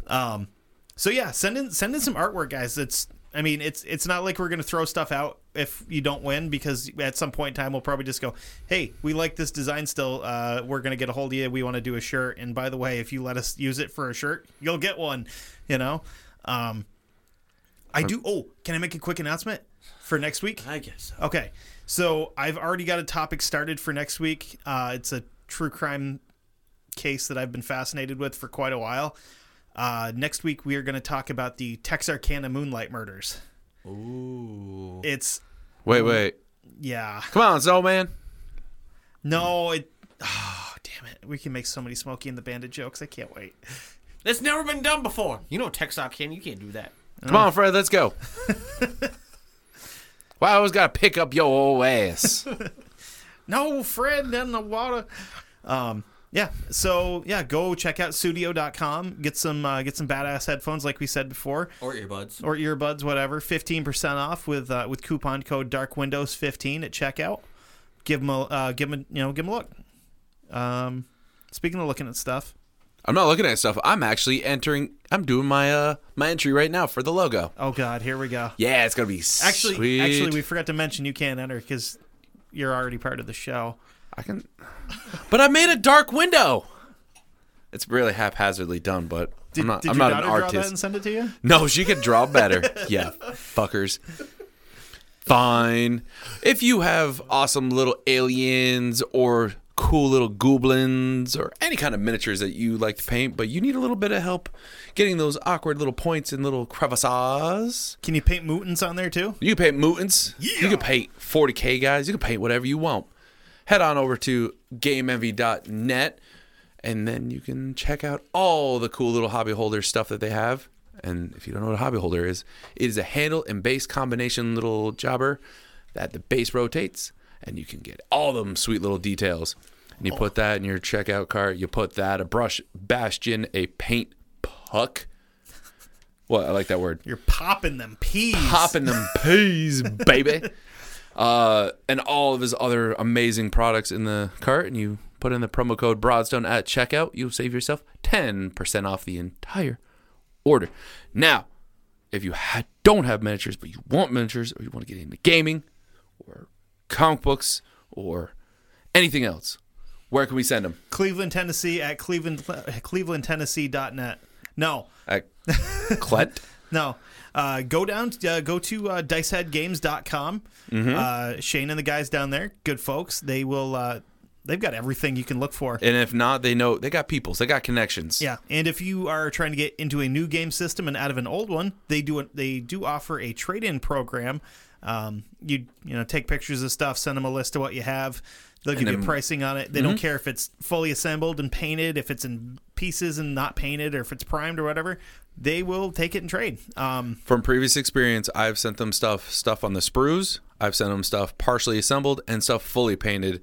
So yeah, send in send in some artwork, guys. It's I mean, it's it's not like we're gonna throw stuff out if you don't win because at some point in time we'll probably just go, hey, we like this design still. Uh, we're gonna get a hold of you. We want to do a shirt, and by the way, if you let us use it for a shirt, you'll get one. You know, um, I do. Oh, can I make a quick announcement for next week? I guess. So. Okay, so I've already got a topic started for next week. Uh, it's a true crime case that I've been fascinated with for quite a while. Uh, next week we are going to talk about the Texarkana Moonlight murders. Ooh. It's Wait, wait, yeah, come on, Snowman. no, it. Oh, damn it! We can make so many Smokey and the Bandit jokes. I can't wait. That's never been done before. You know Texarkana, you can't do that. Come on, Fred, let's go. Why I always gotta pick up your old ass? No, Fred in the water. Um, yeah. So yeah, go check out studio.com. Get some uh, get some badass headphones, like we said before. Or earbuds. or earbuds, whatever. Fifteen percent off with uh, with coupon code Dark Windows fifteen at checkout. Give them a uh, give them a, you know give them a look. Um, speaking of looking at stuff, I'm not looking at stuff. I'm actually entering. I'm doing my uh my entry right now for the logo. oh god, here we go. Yeah, it's gonna be Actually, sweet. actually, we forgot to mention you can't enter because you're already part of the show. I can, but I made a dark window. It's really haphazardly done, but Did, I'm not. did I'm not an daughter draw that and send it to you? No, she could draw better. yeah, fuckers. Fine. If you have awesome little aliens or cool little goblins or any kind of miniatures that you like to paint, but you need a little bit of help getting those awkward little points and little crevices, Can you paint mutants on there too? you can paint mutants. You can paint 40k guys. You can paint whatever you want. Head on over to GameEnvy.net and then you can check out all the cool little hobby holder stuff that they have. And if you don't know what a hobby holder is, it is a handle and base combination little jobber that the base rotates and you can get all them sweet little details. And you put that in your checkout cart. You put that, a brush bastion, a paint puck. What? I like that word You're popping them peas. popping them peas, baby. Uh, and all of his other amazing products in the cart, and you put in the promo code Broadstone at checkout, you'll save yourself ten percent off the entire order. Now, if you ha- don't have miniatures, but you want miniatures, or you want to get into gaming, or comic books, or anything else, where can we send them? Cleveland, Tennessee at Cleveland clevelandtennessee.net. No, At Clet. No. Uh, go down, uh, go to uh, diceheadgames.com. Mm-hmm. Uh, Shane and the guys down there, good folks. They will, uh, they've got everything you can look for. And if not, they know they got peoples, they got connections. Yeah, and if you are trying to get into a new game system and out of an old one, they do a, they do offer a trade-in program. Um, you you know take pictures of stuff, send them a list of what you have. They'll give you pricing on it. They don't care if it's fully assembled and painted, if it's in pieces and not painted, or if it's primed or whatever. They will take it and trade. Um, From previous experience, I've sent them stuff stuff on the sprues. I've sent them stuff partially assembled and stuff fully painted,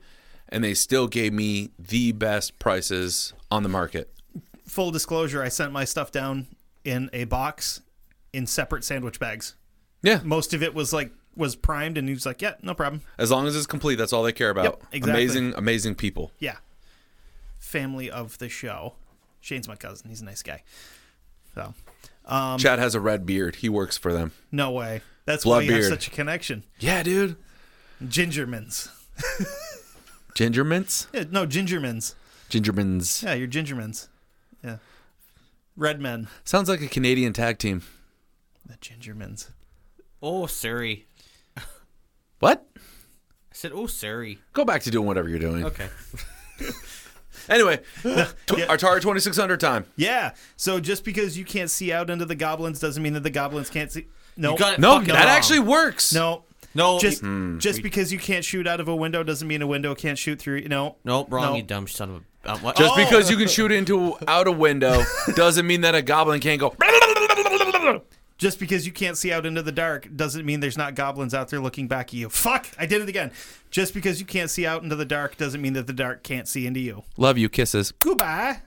and they still gave me the best prices on the market. full disclosure, I sent my stuff down in a box in separate sandwich bags. Yeah, Most of it was like was primed, and he was like, "Yeah, no problem." as long as it's complete, that's all they care about. Yep, exactly. Amazing, amazing people. Yeah. Family of the show. Shane's my cousin. He's a nice guy. So, Um, Chad has a red beard. He works for them. no way. That's why you have such a connection. Yeah, dude. Gingermans. Ginger mints, Yeah, no, Gingermans. Gingermans. Yeah, you're Gingermans. Yeah. Red men. Sounds like a Canadian tag team. The Gingermans. Oh, sorry. What? I said, oh, sorry. Go back to doing whatever you're doing. Okay. Anyway, tw- Atari 2600 time. Yeah. So just because you can't see out into the goblins doesn't mean that the goblins can't see. No. You got it No, that wrong. actually works. No. No, Just you- just because you can't shoot out of a window doesn't mean a window can't shoot through. No. Nope, wrong, No. you dumb son of a. What? Just Oh. because you can shoot into out a window doesn't mean that a goblin can't go. Just because you can't see out into the dark doesn't mean there's not goblins out there looking back at you. Fuck! I did it again. Just because you can't see out into the dark doesn't mean that the dark can't see into you. Love you, kisses. Goodbye.